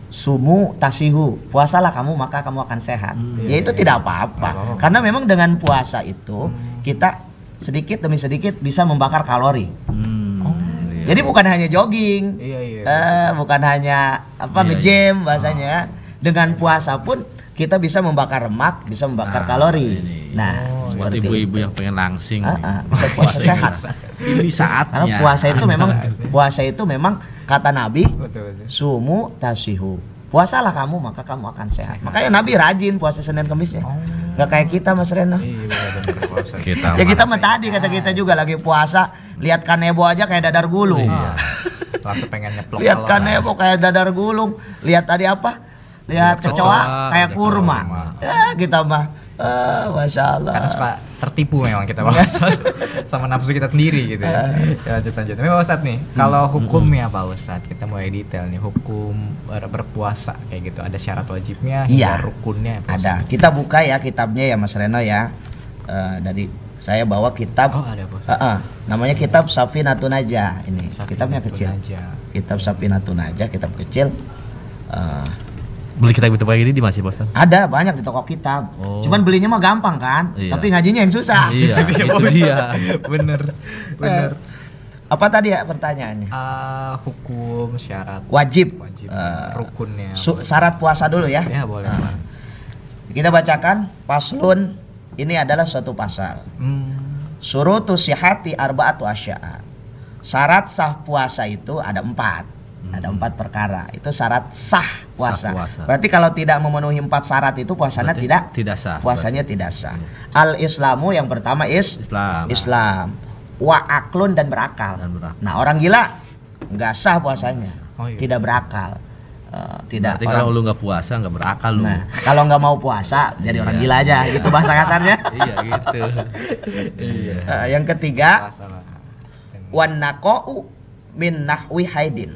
sumu tasihu, puasalah kamu maka kamu akan sehat. ya itu tidak apa-apa. apa-apa. Karena memang dengan puasa itu kita sedikit demi sedikit bisa membakar kalori. Hmm, iya. Jadi bukan hanya jogging, Iya iya. eh, bukan hanya apa Iya, nge-gym bahasanya. Dengan puasa pun kita bisa membakar lemak, bisa membakar Nah, kalori. ini. Nah, Buat seperti ibu-ibu yang pengen langsing. Ah, ah, bisa puasa sehat. Ini saatnya. Karena puasa itu memang <laughs> puasa itu memang kata Nabi Betul betul. sumu tasihu. Puasalah kamu maka kamu akan sehat. Makanya Nabi rajin puasa Senin Kamis ya. Nggak kayak kita Mas Reno. Iya. <laughs> Kita Ya kita mah- tadi kata kita juga lagi puasa lihat kanebo aja kayak dadar gulung. Iya. Langsung pengen nyeplok Lihat kanebo kayak dadar gulung. Lihat tadi apa? Lihat Lihat kecoa kecoa, kayak kurma. kurma. Ya kita mah ah, masya Allah. karena suka tertipu memang kita Pak <laughs> sama nafsu kita sendiri gitu ya. ya lanjut lanjut. Tapi Pak Ustadz nih, kalau hukumnya Pak Ustadz kita mulai detail nih hukum ber- berpuasa kayak gitu ada syarat wajibnya, Iya. rukunnya ya, Pak Ada. Kita buka ya kitabnya ya Mas Reno ya. Eh, dari saya bawa kitab. Oh, ada, Bos. Heeh. namanya kitab Safinatun Najah. Ini Ustadz. kitabnya Safinatun kecil. Kitab Safinatun Najah, kitab kecil. Eh, Beli kitab itu kayak gini di masih Bos. ada banyak di toko kitab. Oh. Cuman belinya mah gampang kan, Iya. tapi ngajinya yang susah. Iya, Itu dia, dia. Ustadz. bener bener. Apa tadi ya pertanyaannya? Ah, hukum syarat Wajib. wajib Eh, rukunnya. su- syarat puasa dulu ya. ya boleh. Nah. Pak. Kita bacakan paslun ini adalah suatu pasal. Hmm. Surutu sihati arba'atu asya'a. Syarat sah puasa itu ada empat. Ada empat perkara. Itu syarat sah puasa. Sah puasa. Berarti kalau tidak memenuhi empat syarat itu puasanya Berarti tidak tidak sah. puasanya tidak sah. Al Islamu yang pertama is Islam. Islam. Wa aklun dan berakal. Dan berakal. Nah, orang gila nggak sah puasanya. Oh, iya. Tidak berakal. Eh, tidak Berarti orang kalau lu nggak puasa nggak berakal lu. Nah, kalau nggak mau puasa jadi orang Iya, gila aja iya. gitu bahasa kasarnya. <laughs> iya gitu. iya. Eh, yang ketiga Puasa lah. wan naqau min nahwi haidin.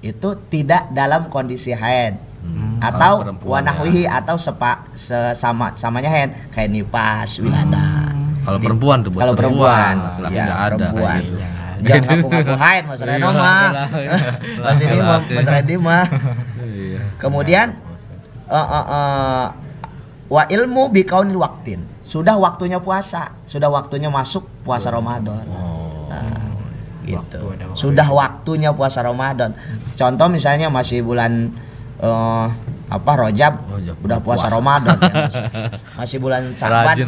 Itu tidak dalam kondisi haid. Hmm, Atau perempuan wanahwihi ya. atau sepa, sesama samanya haid kayak nipas, wilada. Kalau perempuan tuh Kalau perempuan, laki-laki ya, ada perempuan. kayak gitu. Jangan ngaku-ngaku haid Mas Reno Iya, mah. <laughs> Mas ini mah. Mas Redi mah. Iya. Kemudian eh, eh, eh, wa ilmu bikaunil waktin. Sudah waktunya puasa, sudah waktunya masuk puasa Ramadan. Oh. Nah, gitu. Waktu, waktu. Sudah waktunya puasa Ramadan. Contoh misalnya masih bulan eh, apa Rojab, Rajab, udah puasa, puasa. Ramadan ya, <laughs> masih, masih bulan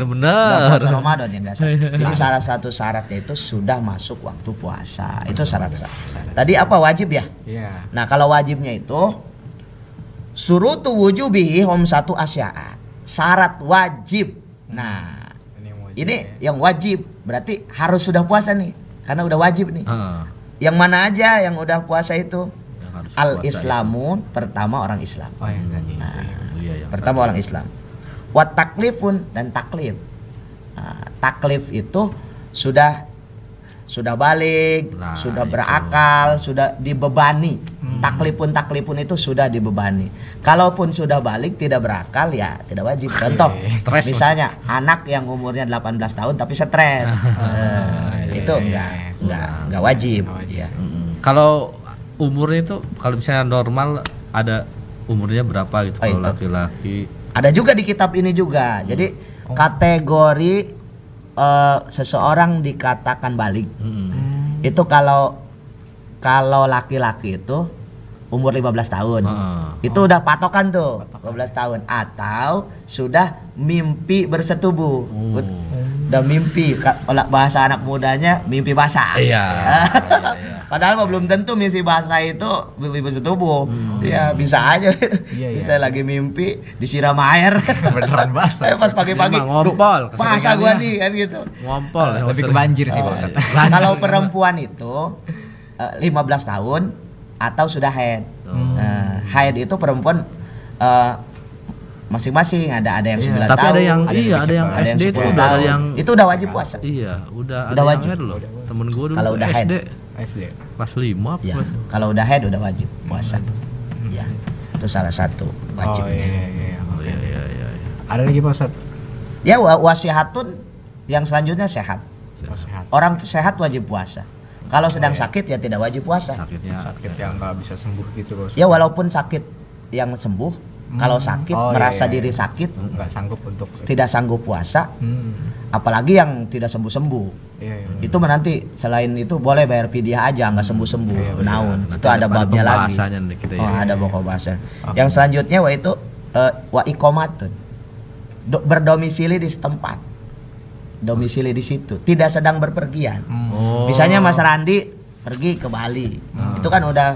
bener. udah puasa Ramadan ya enggak. <laughs> Jadi salah satu syaratnya itu sudah masuk waktu puasa. Itu syarat sah. Tadi apa wajib ya? Iya. Nah, kalau wajibnya itu surutu wujubihi hum satu asya'a. Syarat wajib. Nah, Ini yang wajib ini ya. yang wajib berarti harus sudah puasa nih. Karena udah wajib nih. Ah, Yang mana aja yang udah puasa itu? yang harus Al Islamun pertama orang Islam. Oh yang tadi. Nah, itu. Iya, yang Pertama orang Islam. Wat taklifun dan taklif. Nah, taklif itu sudah sudah balik, Nah, sudah itu. berakal, sudah dibebani. Taklipun taklipun itu sudah dibebani. Kalaupun sudah balik tidak berakal ya tidak wajib. Contoh, misalnya anak yang umurnya 18 tahun tapi stres. <laughs> Eh, itu iya, enggak iya. enggak enggak wajib. Nggak wajib. Ya. Kalau umurnya itu kalau misalnya normal ada umurnya berapa gitu Oh, kalau itu. laki-laki Ada juga di kitab ini juga. Jadi Oh. kategori eh, seseorang dikatakan balik Mm-mm. itu kalau kalau laki-laki itu umur 15 tahun. Heeh. Itu udah patokan tuh, 15 tahun atau sudah mimpi bersetubuh. Oh. Udah mimpi Ka- kalau bahasa anak mudanya mimpi basah. <laughs> Iya. iya, iya. Padahal mah belum tentu mimpi basah itu mimpi bersetubuh. Ya bisa aja. <laughs> Iya, bisa iya. lagi mimpi disiram air. <laughs> Beneran basah. Eh pas pagi-pagi, Emang "Duh, ngompol, basah gua keseringannya." nih kan gitu. Ngompol Lebih ke banjir sih, Oh, iya. Kalau perempuan itu eh, 15 tahun atau sudah haid. Hmm. Nah, haid itu perempuan eh, masing-masing ada ada yang 9 Iya, Tapi tahun, ada yang ada yang iya ada yang ada yang SD itu 10 udah ada tahun. yang itu udah wajib puasa. iya udah Udah ada wajib. yang haid loh. Temen gua dulu Kalau udah haid. SD SD. kelas 5 apa Ya, kalau udah haid udah wajib puasa. Ya. Itu salah satu wajib. Oh iya iya iya. Oh, Oke. iya iya iya. iya. Ada lagi Pak Ustadz? Ya wa- wasihatun yang selanjutnya sehat. Oh, sehat. Orang sehat wajib puasa. Kalau sedang iya. sakit ya tidak wajib puasa. Sakitnya Sakit yang nggak bisa sembuh gitu Ustadz. Ya walaupun sakit yang sembuh, kalau sakit Oh, iya, merasa iya, diri iya. sakit nggak sanggup untuk tidak sanggup puasa, Hmm. apalagi yang tidak sembuh-sembuh. Iya, iya. Itu mah nanti selain itu boleh bayar fidyah aja nggak sembuh-sembuh. Iya, benar. Naun. Nanti Itu ada babnya lagi. kita Oh, ya. ada pokok bahasa. Yang selanjutnya wa itu eh, wa ikomatun. Do- berdomisili di setempat. Domisili di situ, tidak sedang berpergian. Hmm. Oh. Misalnya Mas Randi pergi ke Bali. Itu kan udah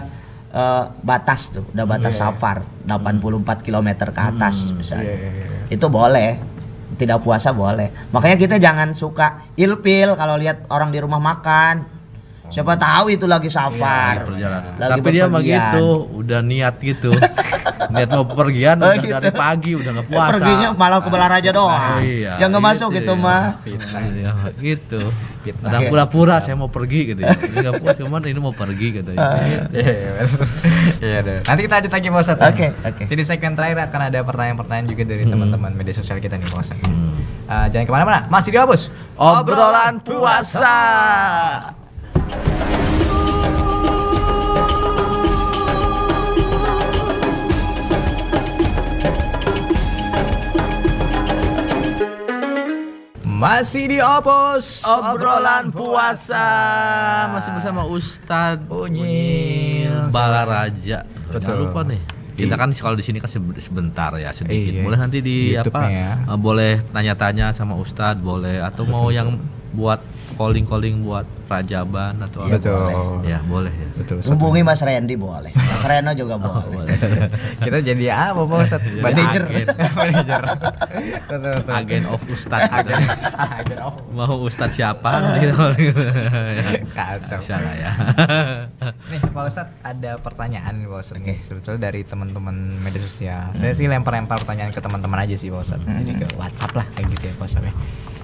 eh, batas tuh, udah batas iya. safar 84 km ke atas Hmm, misalnya. Iya, iya, iya. Itu boleh. Tidak puasa boleh. Makanya kita jangan suka ilpil kalau lihat orang di rumah makan. Siapa tahu itu lagi safar. Lagi perjalanan. Lagi Tapi dia mah bepergian. gitu, udah niat gitu. <laughs> niat mau pergian Oh, udah gitu. dari pagi udah nggak puasa. perginya malah ke Balaraja doang. Iya, yang nggak masuk gitu gitu ya. mah. Iya, gitu. Fitnah. Kadang pura-pura saya mau pergi gitu ya. Ini nggak puas cuman ini mau pergi gitu ya. Ah. Gitu. Iya, iya, bener. Iya, deh. Nanti kita lanjut lagi Pak. Oke, oke. Jadi segmen terakhir akan ada pertanyaan-pertanyaan juga dari teman-teman media sosial kita nih Pak. Hmm. Eh, jangan ke mana-mana, masih di Abus. Obrolan puasa. Masih di Opus Obrolan puasa masih bersama Ustadz Unyil. Balaraja. Jangan lupa nih. Kita kan kalau di sini kan sebe- sebentar ya sedikit. Iya. Boleh nanti di apa? Ya. eh, boleh tanya-tanya sama Ustadz, boleh atau mau yang buat calling-calling buat rajaban atau Iya, apa? Betul. Ya, boleh ya. Betul. Hubungi Mas Randy boleh. Mas Reno juga boleh. <laughs> Kita jadi apa Pak Ustadz? Jadi Manajer. agen. <laughs> Manajer. Of Ustadz. <laughs> Agen. Agen of mau Ustadz siapa? Nanti kita calling. Kacau. Bisa lah ya. Nih Pak Ustadz ada pertanyaan Pak Ustadz nih sebetulnya dari teman-teman media sosial. Saya sih lempar-lempar pertanyaan ke teman-teman aja sih Pak Ustadz. Jadi ke WhatsApp lah kayak gitu ya Pak Ustadz ya.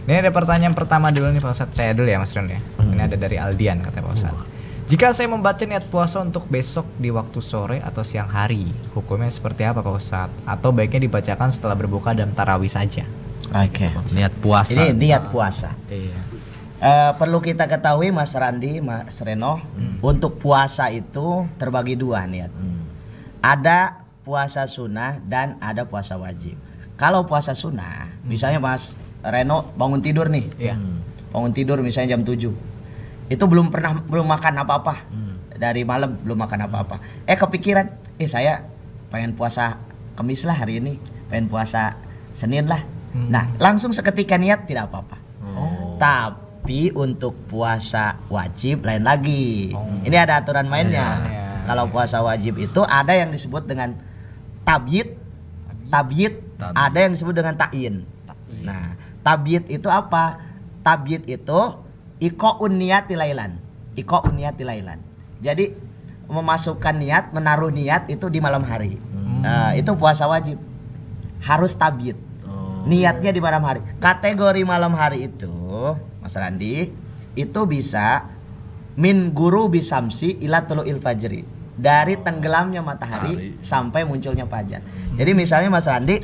Ini ada pertanyaan pertama dulu nih Pak Ustadz. Saya dulu ya Mas Ron ya. Ini ada dari Aldian kata Pak Ustadz. Jika saya membaca niat puasa untuk besok di waktu sore atau siang hari, hukumnya seperti apa Pak Ustadz? Atau baiknya dibacakan setelah berbuka dan tarawih saja? Oke. Niat puasa. Ini niat puasa. Iya. Eh, perlu kita ketahui Mas Randi, Mas Reno, untuk puasa itu terbagi dua niat. Hmm. Ada puasa sunnah dan ada puasa wajib. Kalau puasa sunnah, misalnya Mas Reno bangun tidur nih, Iya. Hmm. bangun tidur misalnya jam 7 itu belum pernah belum makan apa-apa Hmm. dari malam belum makan apa-apa eh kepikiran eh saya pengen puasa Kamis lah hari ini pengen puasa Senin lah Hmm. nah langsung seketika niat tidak apa-apa Oh. tapi untuk puasa wajib lain lagi Oh. ini ada aturan mainnya Iya. kalau puasa wajib itu ada yang disebut dengan tabyid tabyid Tabyid. ada yang disebut dengan ta'in Nah, tabyid itu apa? Tabyid itu iko niati lailan. Iko niati lailan. Jadi memasukkan niat, menaruh niat itu di malam hari. Nah, itu puasa wajib. Harus tabyid. Oh. Niatnya di malam hari. Kategori malam hari itu, Mas Randi, itu bisa min guru bisamsi ila tulu'il fajri dari tenggelamnya Hari. matahari sampai munculnya fajar. Jadi misalnya Mas Randi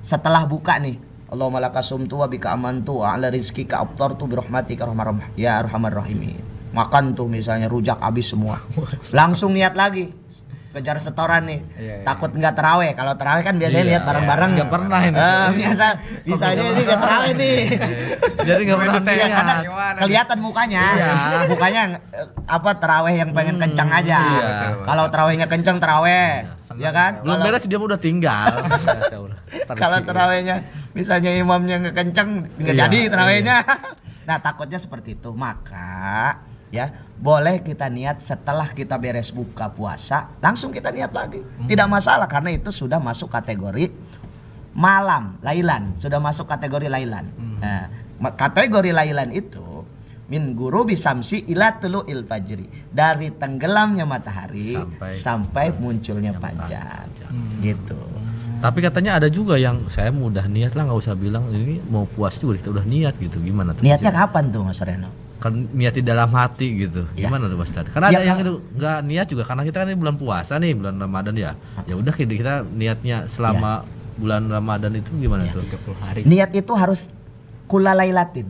setelah buka nih Allahumma laka sumtu wa bika amantu ala rizkika abtartu bi rahmatika rahmar ya arhamar rahimin. Makan tuh misalnya rujak habis semua. <laughs> Langsung niat lagi kejar setoran nih. Iya, iya. Takut nggak teraweh. Kalau teraweh kan biasanya Iya, lihat bareng-bareng. Nggak pernah ini. Eh, biasa bisanya ini nggak teraweh nih. <laughs> Jadi nggak pernah Iya, karena kelihatan mukanya. Iya. Mukanya eh, apa teraweh yang pengen Hmm, kencang aja. iya. Kalau terawehnya kencang teraweh, ya kan? Belum Kalau- beres dia udah tinggal. Ya, <laughs> kalau terawihnya misalnya imamnya nggak kenceng nggak Iya, jadi terawihnya nah takutnya seperti itu maka ya boleh kita niat setelah kita beres buka puasa langsung kita niat lagi. Tidak masalah karena itu sudah masuk kategori malam lailan. Sudah masuk kategori lailan. Nah, ma- kategori lailan itu min guru bisamsi ila tulu il fajri. Dari tenggelamnya matahari Sampai- sampai, munculnya fajar gitu. Tapi katanya ada juga yang saya mudah niat lah nggak usah bilang ini mau puas juga kita udah niat gitu. Gimana tuh? niatnya kapan tuh Mas Reno kan niat di dalam hati gitu. Ya. Gimana tuh Mas Tadi? Karena Ya, ada yang Kak. itu nggak niat juga karena kita kan ini bulan puasa nih, bulan Ramadan ya. Ya udah kita, kita niatnya selama bulan Ramadan itu gimana Ya. tuh? 30 hari. Niat itu harus kula lailatin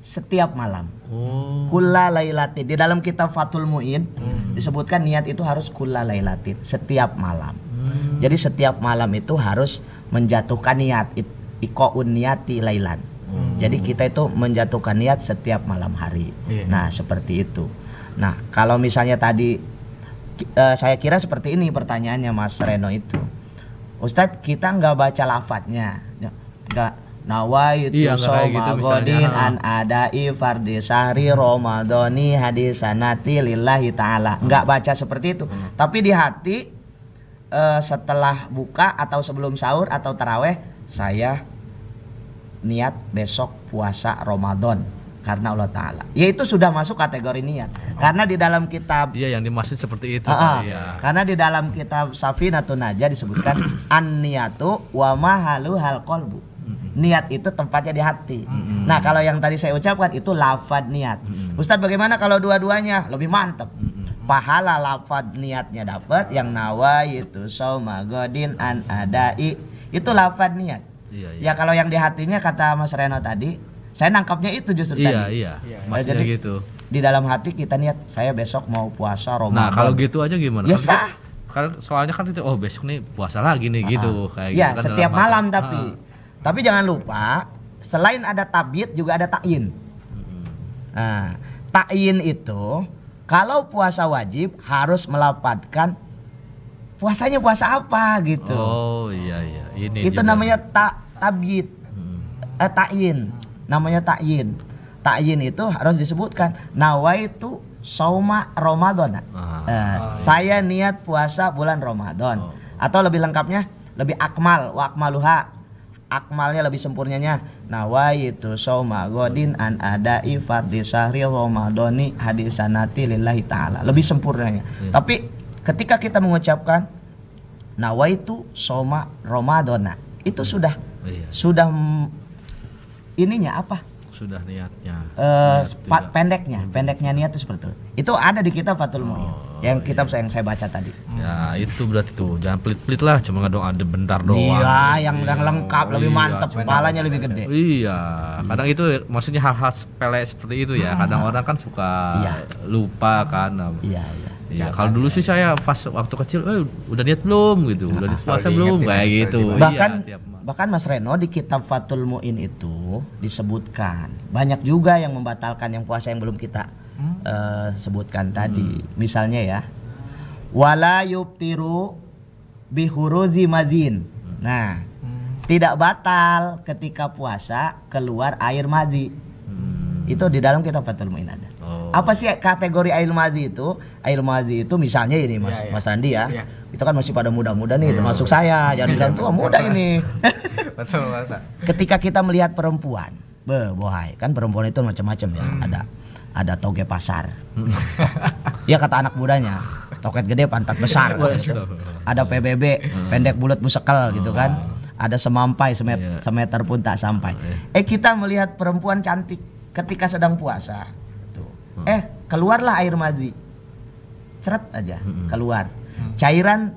setiap malam. Oh. Kula lailatin di dalam kitab Fathul Muin disebutkan niat itu harus kula lailatin setiap malam. Hmm. Jadi setiap malam itu harus menjatuhkan niat it- ikoun niati lailan. Jadi kita itu menjatuhkan niat setiap malam hari. Iya. Nah, seperti itu. Nah, kalau misalnya tadi eh, saya kira seperti ini pertanyaannya Mas Reno itu. Ustadz, kita nggak baca lafadznya. Ya, Nggak nawaitu Iya, gitu soma misalnya. godin an adai fardi sahri romadoni hadisanati lillahi ta'ala. Nggak baca seperti itu. Tapi di hati eh, setelah buka atau sebelum sahur atau taraweh saya niat besok puasa Ramadan karena Allah Ta'ala. Ya itu sudah masuk kategori niat. Karena di dalam kitab Iya yang dimaksud seperti itu. Ah. Iya. Karena di dalam kitab Safinatun Najah disebutkan <coughs> an niyatu wa mahalu hal kolbu. Niat itu tempatnya di hati. Nah kalau yang tadi saya ucapkan itu lafad niat. Ustadz bagaimana kalau dua-duanya lebih mantep? Pahala lafad niatnya dapat, yang nawa itu sauma godin an adai itu lafad niat. Iya, iya. Ya kalau yang di hatinya kata Mas Reno tadi, saya nangkapnya itu justru Iya, tadi. iya. Iya. Maksudnya Jadi, gitu. Di dalam hati kita niat saya besok mau puasa Ramadan. Nah, kalau gitu aja gimana? Ya Kan sah. Kan soalnya kan itu oh besok nih puasa lagi nih gitu kayak ya gitu kan setiap malam hati. tapi Ah. tapi jangan lupa selain ada tabiat juga ada takyin nah takyin itu kalau puasa wajib harus melapatkan puasanya puasa apa gitu Oh iya iya. Ini itu juga. namanya tak Hmm. eh, takyin namanya takyin takyin itu harus disebutkan. Nawaitu sauma ramadan. Ah. Eh, saya niat puasa bulan Ramadan. Oh. atau lebih lengkapnya lebih akmal. Wa akmaluha. Akmalnya lebih sempurnanya. Nawaitu sauma godin an adai fardhi syahri ramadhani hadisanati lillahi taala. Lebih sempurnanya. Iya. tapi ketika kita mengucapkan nawaitu sauma ramadhana itu sudah Iya. sudah ininya apa Sudah niatnya. Eh, Niat pa- juga. pendeknya pendeknya niat itu seperti itu itu ada di kitab Fathul Mu'in Oh, yang kitab yang saya baca tadi Ya itu berarti tuh jangan pelit-pelit lah cuma nggak doa ada bentar doang. iya yang yang lengkap lebih Iya, mantep kepalanya lebih gede Iya, kadang itu maksudnya hal-hal sepele seperti itu ya. Kadang orang kan suka Hmm. Iya. lupa kan. iya iya Iya, kalau dulu sih saya pas waktu kecil, eh udah niat belum gitu, udah Nah, puasa belum diingetin, kayak gitu. diingetin. bahkan Iya. Bahkan Mas Reno di kitab Fathul Mu'in itu disebutkan. Banyak juga yang membatalkan yang puasa yang belum kita eh, sebutkan tadi. Hmm. misalnya ya wala yubtiru bihuruzi mazin. Nah tidak batal ketika puasa keluar air mazi. Hmm. itu di dalam kitab Fathul Mu'in ada. Apa sih kategori air mazi itu? Air mazi itu misalnya ini mas Iya, iya. mas Randi ya. Iya. itu kan masih pada muda-muda nih termasuk saya. Jangan bilang tua muda ini. <laughs> Betul, Pak. ketika kita melihat perempuan be bohai. Kan perempuan itu macam-macam ya. Hmm. ada ada toge pasar. <laughs> Ya kata anak mudanya. Toket gede pantat besar. Gitu. ada PBB pendek bulat busekel gitu kan. Ada semampai semet- Iya. semeter pun tak sampai. Eh kita melihat perempuan cantik ketika sedang puasa tuh eh keluarlah air mazi. Ceret aja Mm-mm. keluar. Cairan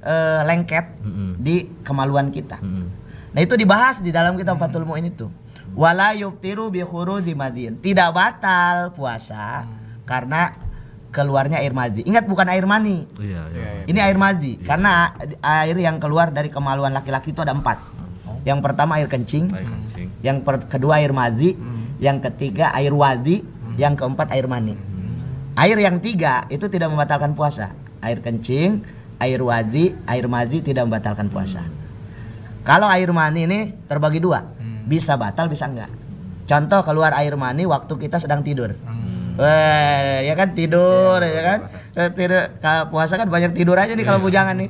eh, lengket Mm-mm. di kemaluan kita. Mm-mm. Nah itu dibahas di dalam kitab Fathul Mu'in itu. Wala yuftiru bi khuruji madin. Tidak batal puasa karena keluarnya air mazi. Ingat bukan air mani. Iya, iya. Ini air mazi karena air yang keluar dari kemaluan laki-laki itu ada empat. Yang pertama air kencing, Baik, kencing. yang per- kedua air mazi, yang ketiga air wadi, yang keempat air mani. Air yang tiga itu tidak membatalkan puasa. Air kencing, air wadi, air mazi tidak membatalkan puasa. Kalau air mani ini terbagi dua, bisa batal bisa enggak. Contoh keluar air mani waktu kita sedang tidur. Weh, ya kan tidur ya kan? Tidur ka- puasa kan banyak tidur aja nih kalau bujangan nih.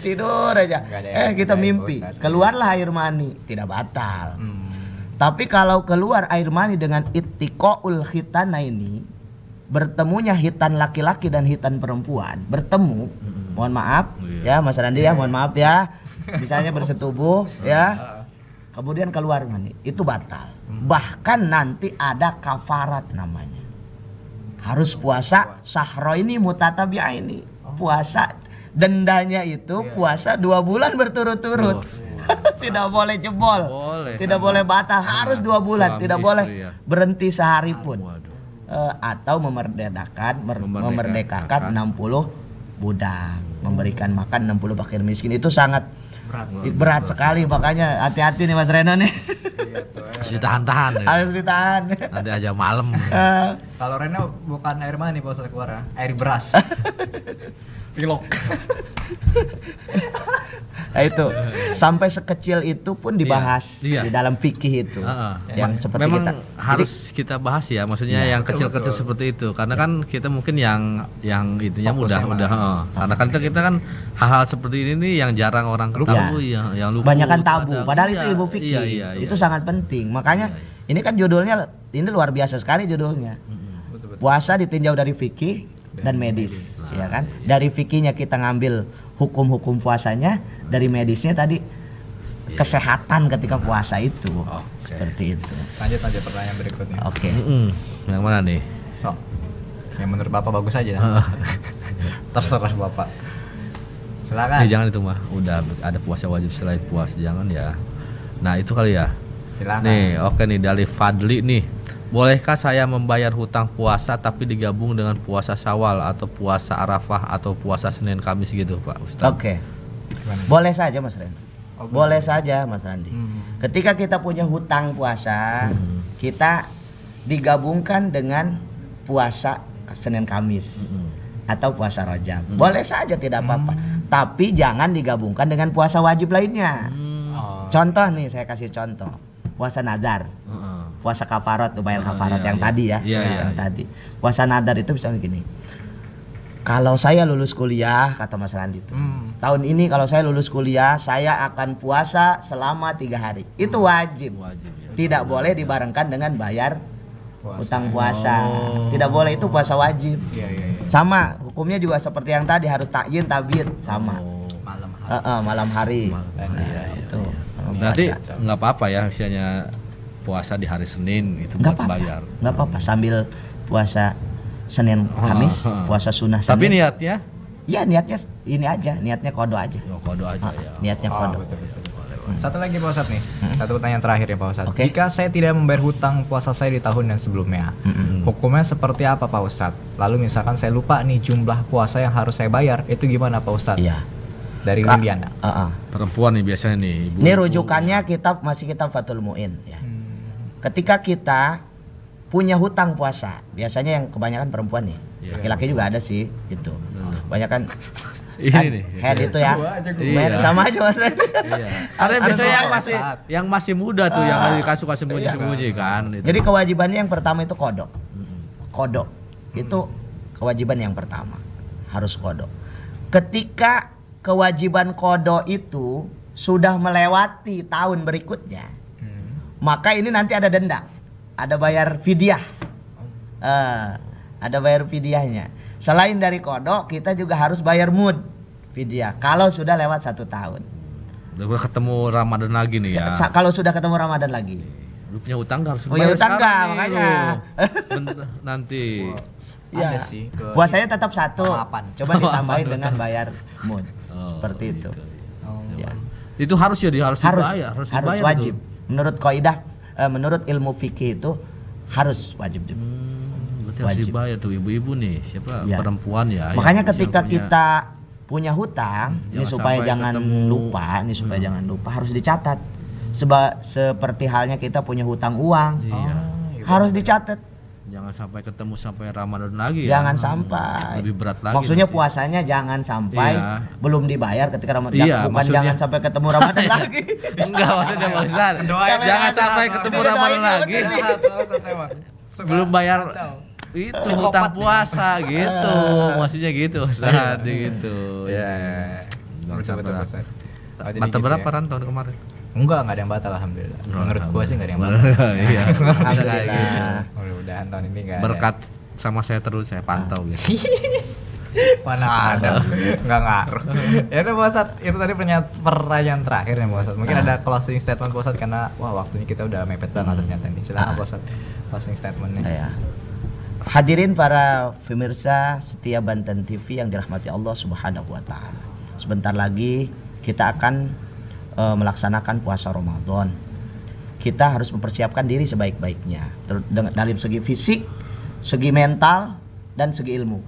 tidur aja. Eh kita mimpi. Keluarlah air mani, tidak batal. Hmm. Tapi kalau keluar air mani dengan ittiqaul khitana ini bertemunya hitan laki-laki dan hitan perempuan bertemu, mohon maaf Iya. ya Mas Randi ya, mohon maaf ya. Misalnya <laughs> bersetubuh ya. Kemudian keluar mani, itu batal. Bahkan nanti ada kafarat namanya. Harus puasa sahro ini mutatabi'a ini. Puasa dendanya itu puasa dua bulan berturut-turut. <laughs> Tidak boleh jebol. Boleh, Tidak sama. boleh batal, harus dua bulan. Suami Tidak istri boleh ya. berhenti sehari pun. Waduh. Eh, atau memerdekakan mer- Memerdekakan. memerdekakan 60 budak, memberikan makan 60 fakir miskin itu sangat Berat. berat sekali makanya hati-hati nih Mas Reno nih. Harus ditahan-tahan ya. Harus ditahan. Nanti aja malam. Eh, Kalau Rena bukan air mani Pak Ustaz keluar, air beras. <laughs> Pilok. <laughs> Nah itu sampai sekecil itu pun dibahas Iya. di dalam fikih itu Heeh. yang seperti Memang kita. harus kita bahas ya, maksudnya yang kecil-kecil seperti itu, karena kan kita mungkin yang yang itunya udah udah, heeh. karena kan kita, kita kan hal-hal seperti ini nih yang jarang orang ketahui, yang yang luput. Banyak kan tabu, ada- padahal iya, itu ilmu fikih. Iya, iya, iya. Itu sangat penting. Makanya Iya, ini kan judulnya ini luar biasa sekali judulnya. Puasa ditinjau dari fikih dan medis, ya kan? Dari fikihnya kita ngambil hukum-hukum puasanya, dari medisnya tadi kesehatan ketika puasa itu. Oke. Seperti itu. Lanjut aja pertanyaan berikutnya. Oke. Mm-mm. Yang mana nih? So, yang menurut Bapak bagus aja. <laughs> Terserah Bapak. Silakan. Nih jangan itu mah, udah ada puasa wajib selain puasa jangan ya. Nah itu kali ya. Silakan. Nih, oke nih dari Fadli nih. Bolehkah saya membayar hutang puasa tapi digabung dengan puasa Syawal atau puasa Arafah atau puasa Senin Kamis gitu, Pak Ustaz? Oke. Gimana? Boleh saja Mas Ren. Oh, Boleh saja Mas Randi. Hmm. Ketika kita punya hutang puasa, kita digabungkan dengan puasa Senin Kamis atau puasa Rajab. Boleh saja tidak apa-apa. Tapi jangan digabungkan dengan puasa wajib lainnya. Hmm. Oh. Contoh nih saya kasih contoh. Puasa nadar, Heeh. Puasa kafarat, bayar Ah, kafarat iya, yang iya. tadi ya, Iya, iya, yang iya. tadi. Puasa nadar itu misalnya gini. Kalau saya lulus kuliah, kata Mas Randi itu, Hmm. tahun ini kalau saya lulus kuliah, saya akan puasa selama tiga hari. Itu wajib. Wajib ya. Tidak boleh dibarengkan dengan bayar Puasa. utang puasa. Oh. Tidak boleh itu puasa wajib. Iya, iya, iya. Sama, hukumnya juga seperti yang tadi harus takyin tabir sama. Oh. Malam hari. Eh, eh, malam hari. Malam. Iya, iya. Itu. sama Berarti nggak apa-apa ya misalnya puasa di hari Senin itu nggak buat apa-apa. bayar. Nggak apa-apa sambil puasa Senin Kamis, Ah, ah. puasa sunnah Tapi Senin. niatnya Iya niatnya ini aja, niatnya kodo aja. oh, kode aja Ah, ya. Niatnya Oh, kodo. betul, betul. Satu lagi Pak Ustadz nih. Satu pertanyaan terakhir ya Pak Ustadz. Oke. Jika saya tidak membayar hutang puasa saya di tahun yang sebelumnya, Mm-mm. hukumnya seperti apa Pak Ustadz? Lalu misalkan saya lupa nih jumlah puasa yang harus saya bayar, itu gimana Pak Ustadz? Iya. Dari Kak, Liliana. ah, ah. Perempuan nih biasanya nih. Ibu, Ini rujukannya kitab masih kitab Fathul Muin ya. Ketika kita punya hutang puasa, biasanya yang kebanyakan perempuan nih. Iya. Laki-laki juga ada sih itu. Kebanyakan <laughs> Ini kan, nih. head itu ya. Gua. Men, Iya. sama aja Mas. Iya. <laughs> Karena biasanya yang masih yang masih muda tuh yang Ah. lagi kasus sembunyi sembunyi kan. itu. Jadi kewajibannya yang pertama itu kodok. Kodok itu kewajiban yang pertama harus kodok. Ketika kewajiban kodok itu sudah melewati tahun berikutnya. Maka ini nanti ada denda, ada bayar fidyah, Eh, ada bayar fidyahnya. Selain dari kodok, kita juga harus bayar mud fidyah. Kalau sudah lewat satu tahun, Udah ketemu Ramadan lagi nih ya. Kalau sudah ketemu Ramadan lagi, Lu punya utang harus Punya bayar utang nih makanya. nanti. Ya. ada sih ke Puasanya tetap satu. Coba ditambahin dengan bayar mood. Oh, Seperti itu. Oh, Ya. Itu harus ya harus, Harus dibayar, harus, dibayar wajib. betul. Menurut kaidah eh, menurut ilmu fikih itu harus wajib juga. Hmm, berarti harus Wajib. dibayar tuh ibu-ibu nih, siapa Ya. perempuan ya. yang- Makanya ketika punya- kita punya hutang, ini jangan supaya jangan ketemu. Hmm. lupa, ini supaya jangan lupa harus dicatat. Seba, seperti halnya kita punya hutang uang, Iya. gitu. harus dicatat. Jangan sampai ketemu sampai Ramadan lagi ya. Jangan sampai. Lebih berat lagi. Maksudnya nanti. puasanya jangan sampai Iya. belum dibayar ketika Ramadan. Iya, bukan maksudnya- jangan sampai ketemu Ramadan <laughs> lagi. Enggak maksudnya <laughs> Bang Ustaz. Jangan sampai ketemu Ramadan lagi. Emang. Belum bayar itu hutang nih. puasa <laughs> gitu. Maksudnya gitu Ustaz gitu. Ya. Mata berapa ya. Ran tahun kemarin? Enggak, enggak ada yang batal alhamdulillah. Menurut gua sih enggak ada yang <laughs> batal. Iya. Alhamdulillah. Mudah-mudahan tahun ini enggak ada. Berkat sama saya terus saya pantau gitu. <laughs> Mana ada nggak ngaruh ya udah Ustadz, itu tadi pertanyaan terakhir ya Ustadz. mungkin Ah. ada closing statement Ustadz karena wah waktunya kita udah mepet banget ternyata nih silakan Ah. Ustadz closing statementnya Ya. Hadirin para pemirsa setia Banten TV yang dirahmati Allah Subhanahu wa taala. Sebentar lagi kita akan eh, melaksanakan puasa Ramadan. Kita harus mempersiapkan diri sebaik-baiknya dari segi fisik, segi mental dan segi ilmu.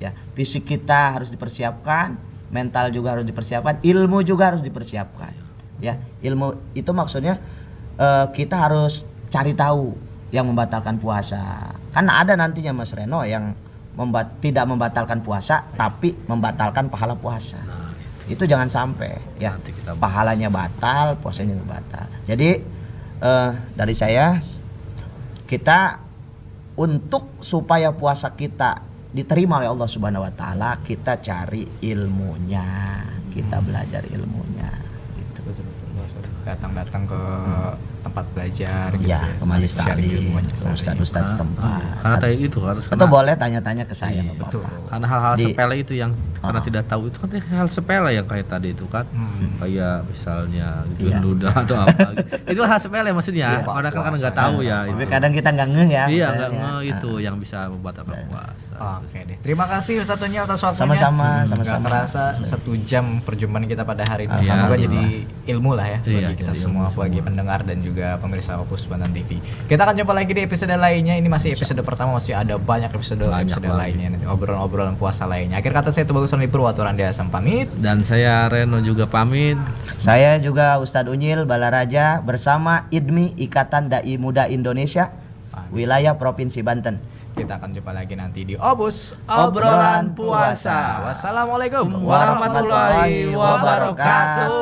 Ya, fisik kita harus dipersiapkan, mental juga harus dipersiapkan, ilmu juga harus dipersiapkan. Ya, ilmu itu maksudnya eh, kita harus cari tahu yang membatalkan puasa. Karena ada nantinya Mas Reno yang membat tidak membatalkan puasa tapi membatalkan pahala puasa. Itu jangan sampai ya. Nanti kita bahas. Pahalanya batal, puasanya juga batal. Jadi eh, dari saya kita untuk supaya puasa kita diterima oleh Allah Subhanahu wa taala, kita cari ilmunya, kita belajar ilmunya gitu. datang-datang ke tempat belajar gitu Iya, ke majelis sharing taklim, ilmu, majelis ke taklim. ustaz-ustaz setempat. Karena tadi itu kan. Atau karena- boleh tanya-tanya ke saya, Iya, betul karena hal-hal sepele itu yang karena Ah. tidak tahu itu kan hal sepele yang kayak tadi itu kan Hmm. kayak misalnya gitu Iya. <laughs> atau apa gitu. itu hal sepele maksudnya Iya, orang kan nggak tahu ya Tapi itu. kadang kita nggak ngeh ya. iya nggak nge Ah. itu yang bisa membatalkan puasa Oke deh. Terima kasih Ustaz Tunyil atas waktunya. Sama-sama, Hmm, sama-sama. terasa satu jam perjumpaan kita pada hari ini. Iya. Semoga jadi ilmu lah ya Iya, bagi kita jadi semua, bagi pendengar dan juga pemirsa Opus Banten TV. Kita akan jumpa lagi di episode lainnya. Ini masih episode pertama, masih ada banyak episode Banyak episode lagi. lainnya nanti obrolan-obrolan puasa lainnya. Akhir kata saya itu bagus Rani Purwatu Randi Asam pamit. dan saya Reno juga pamit Saya juga Ustadz Unyil Balaraja bersama IDMI Ikatan Dai Muda Indonesia wilayah Provinsi Banten. Kita akan jumpa lagi nanti di Obus Obrolan Puasa. Wassalamualaikum warahmatullahi wabarakatuh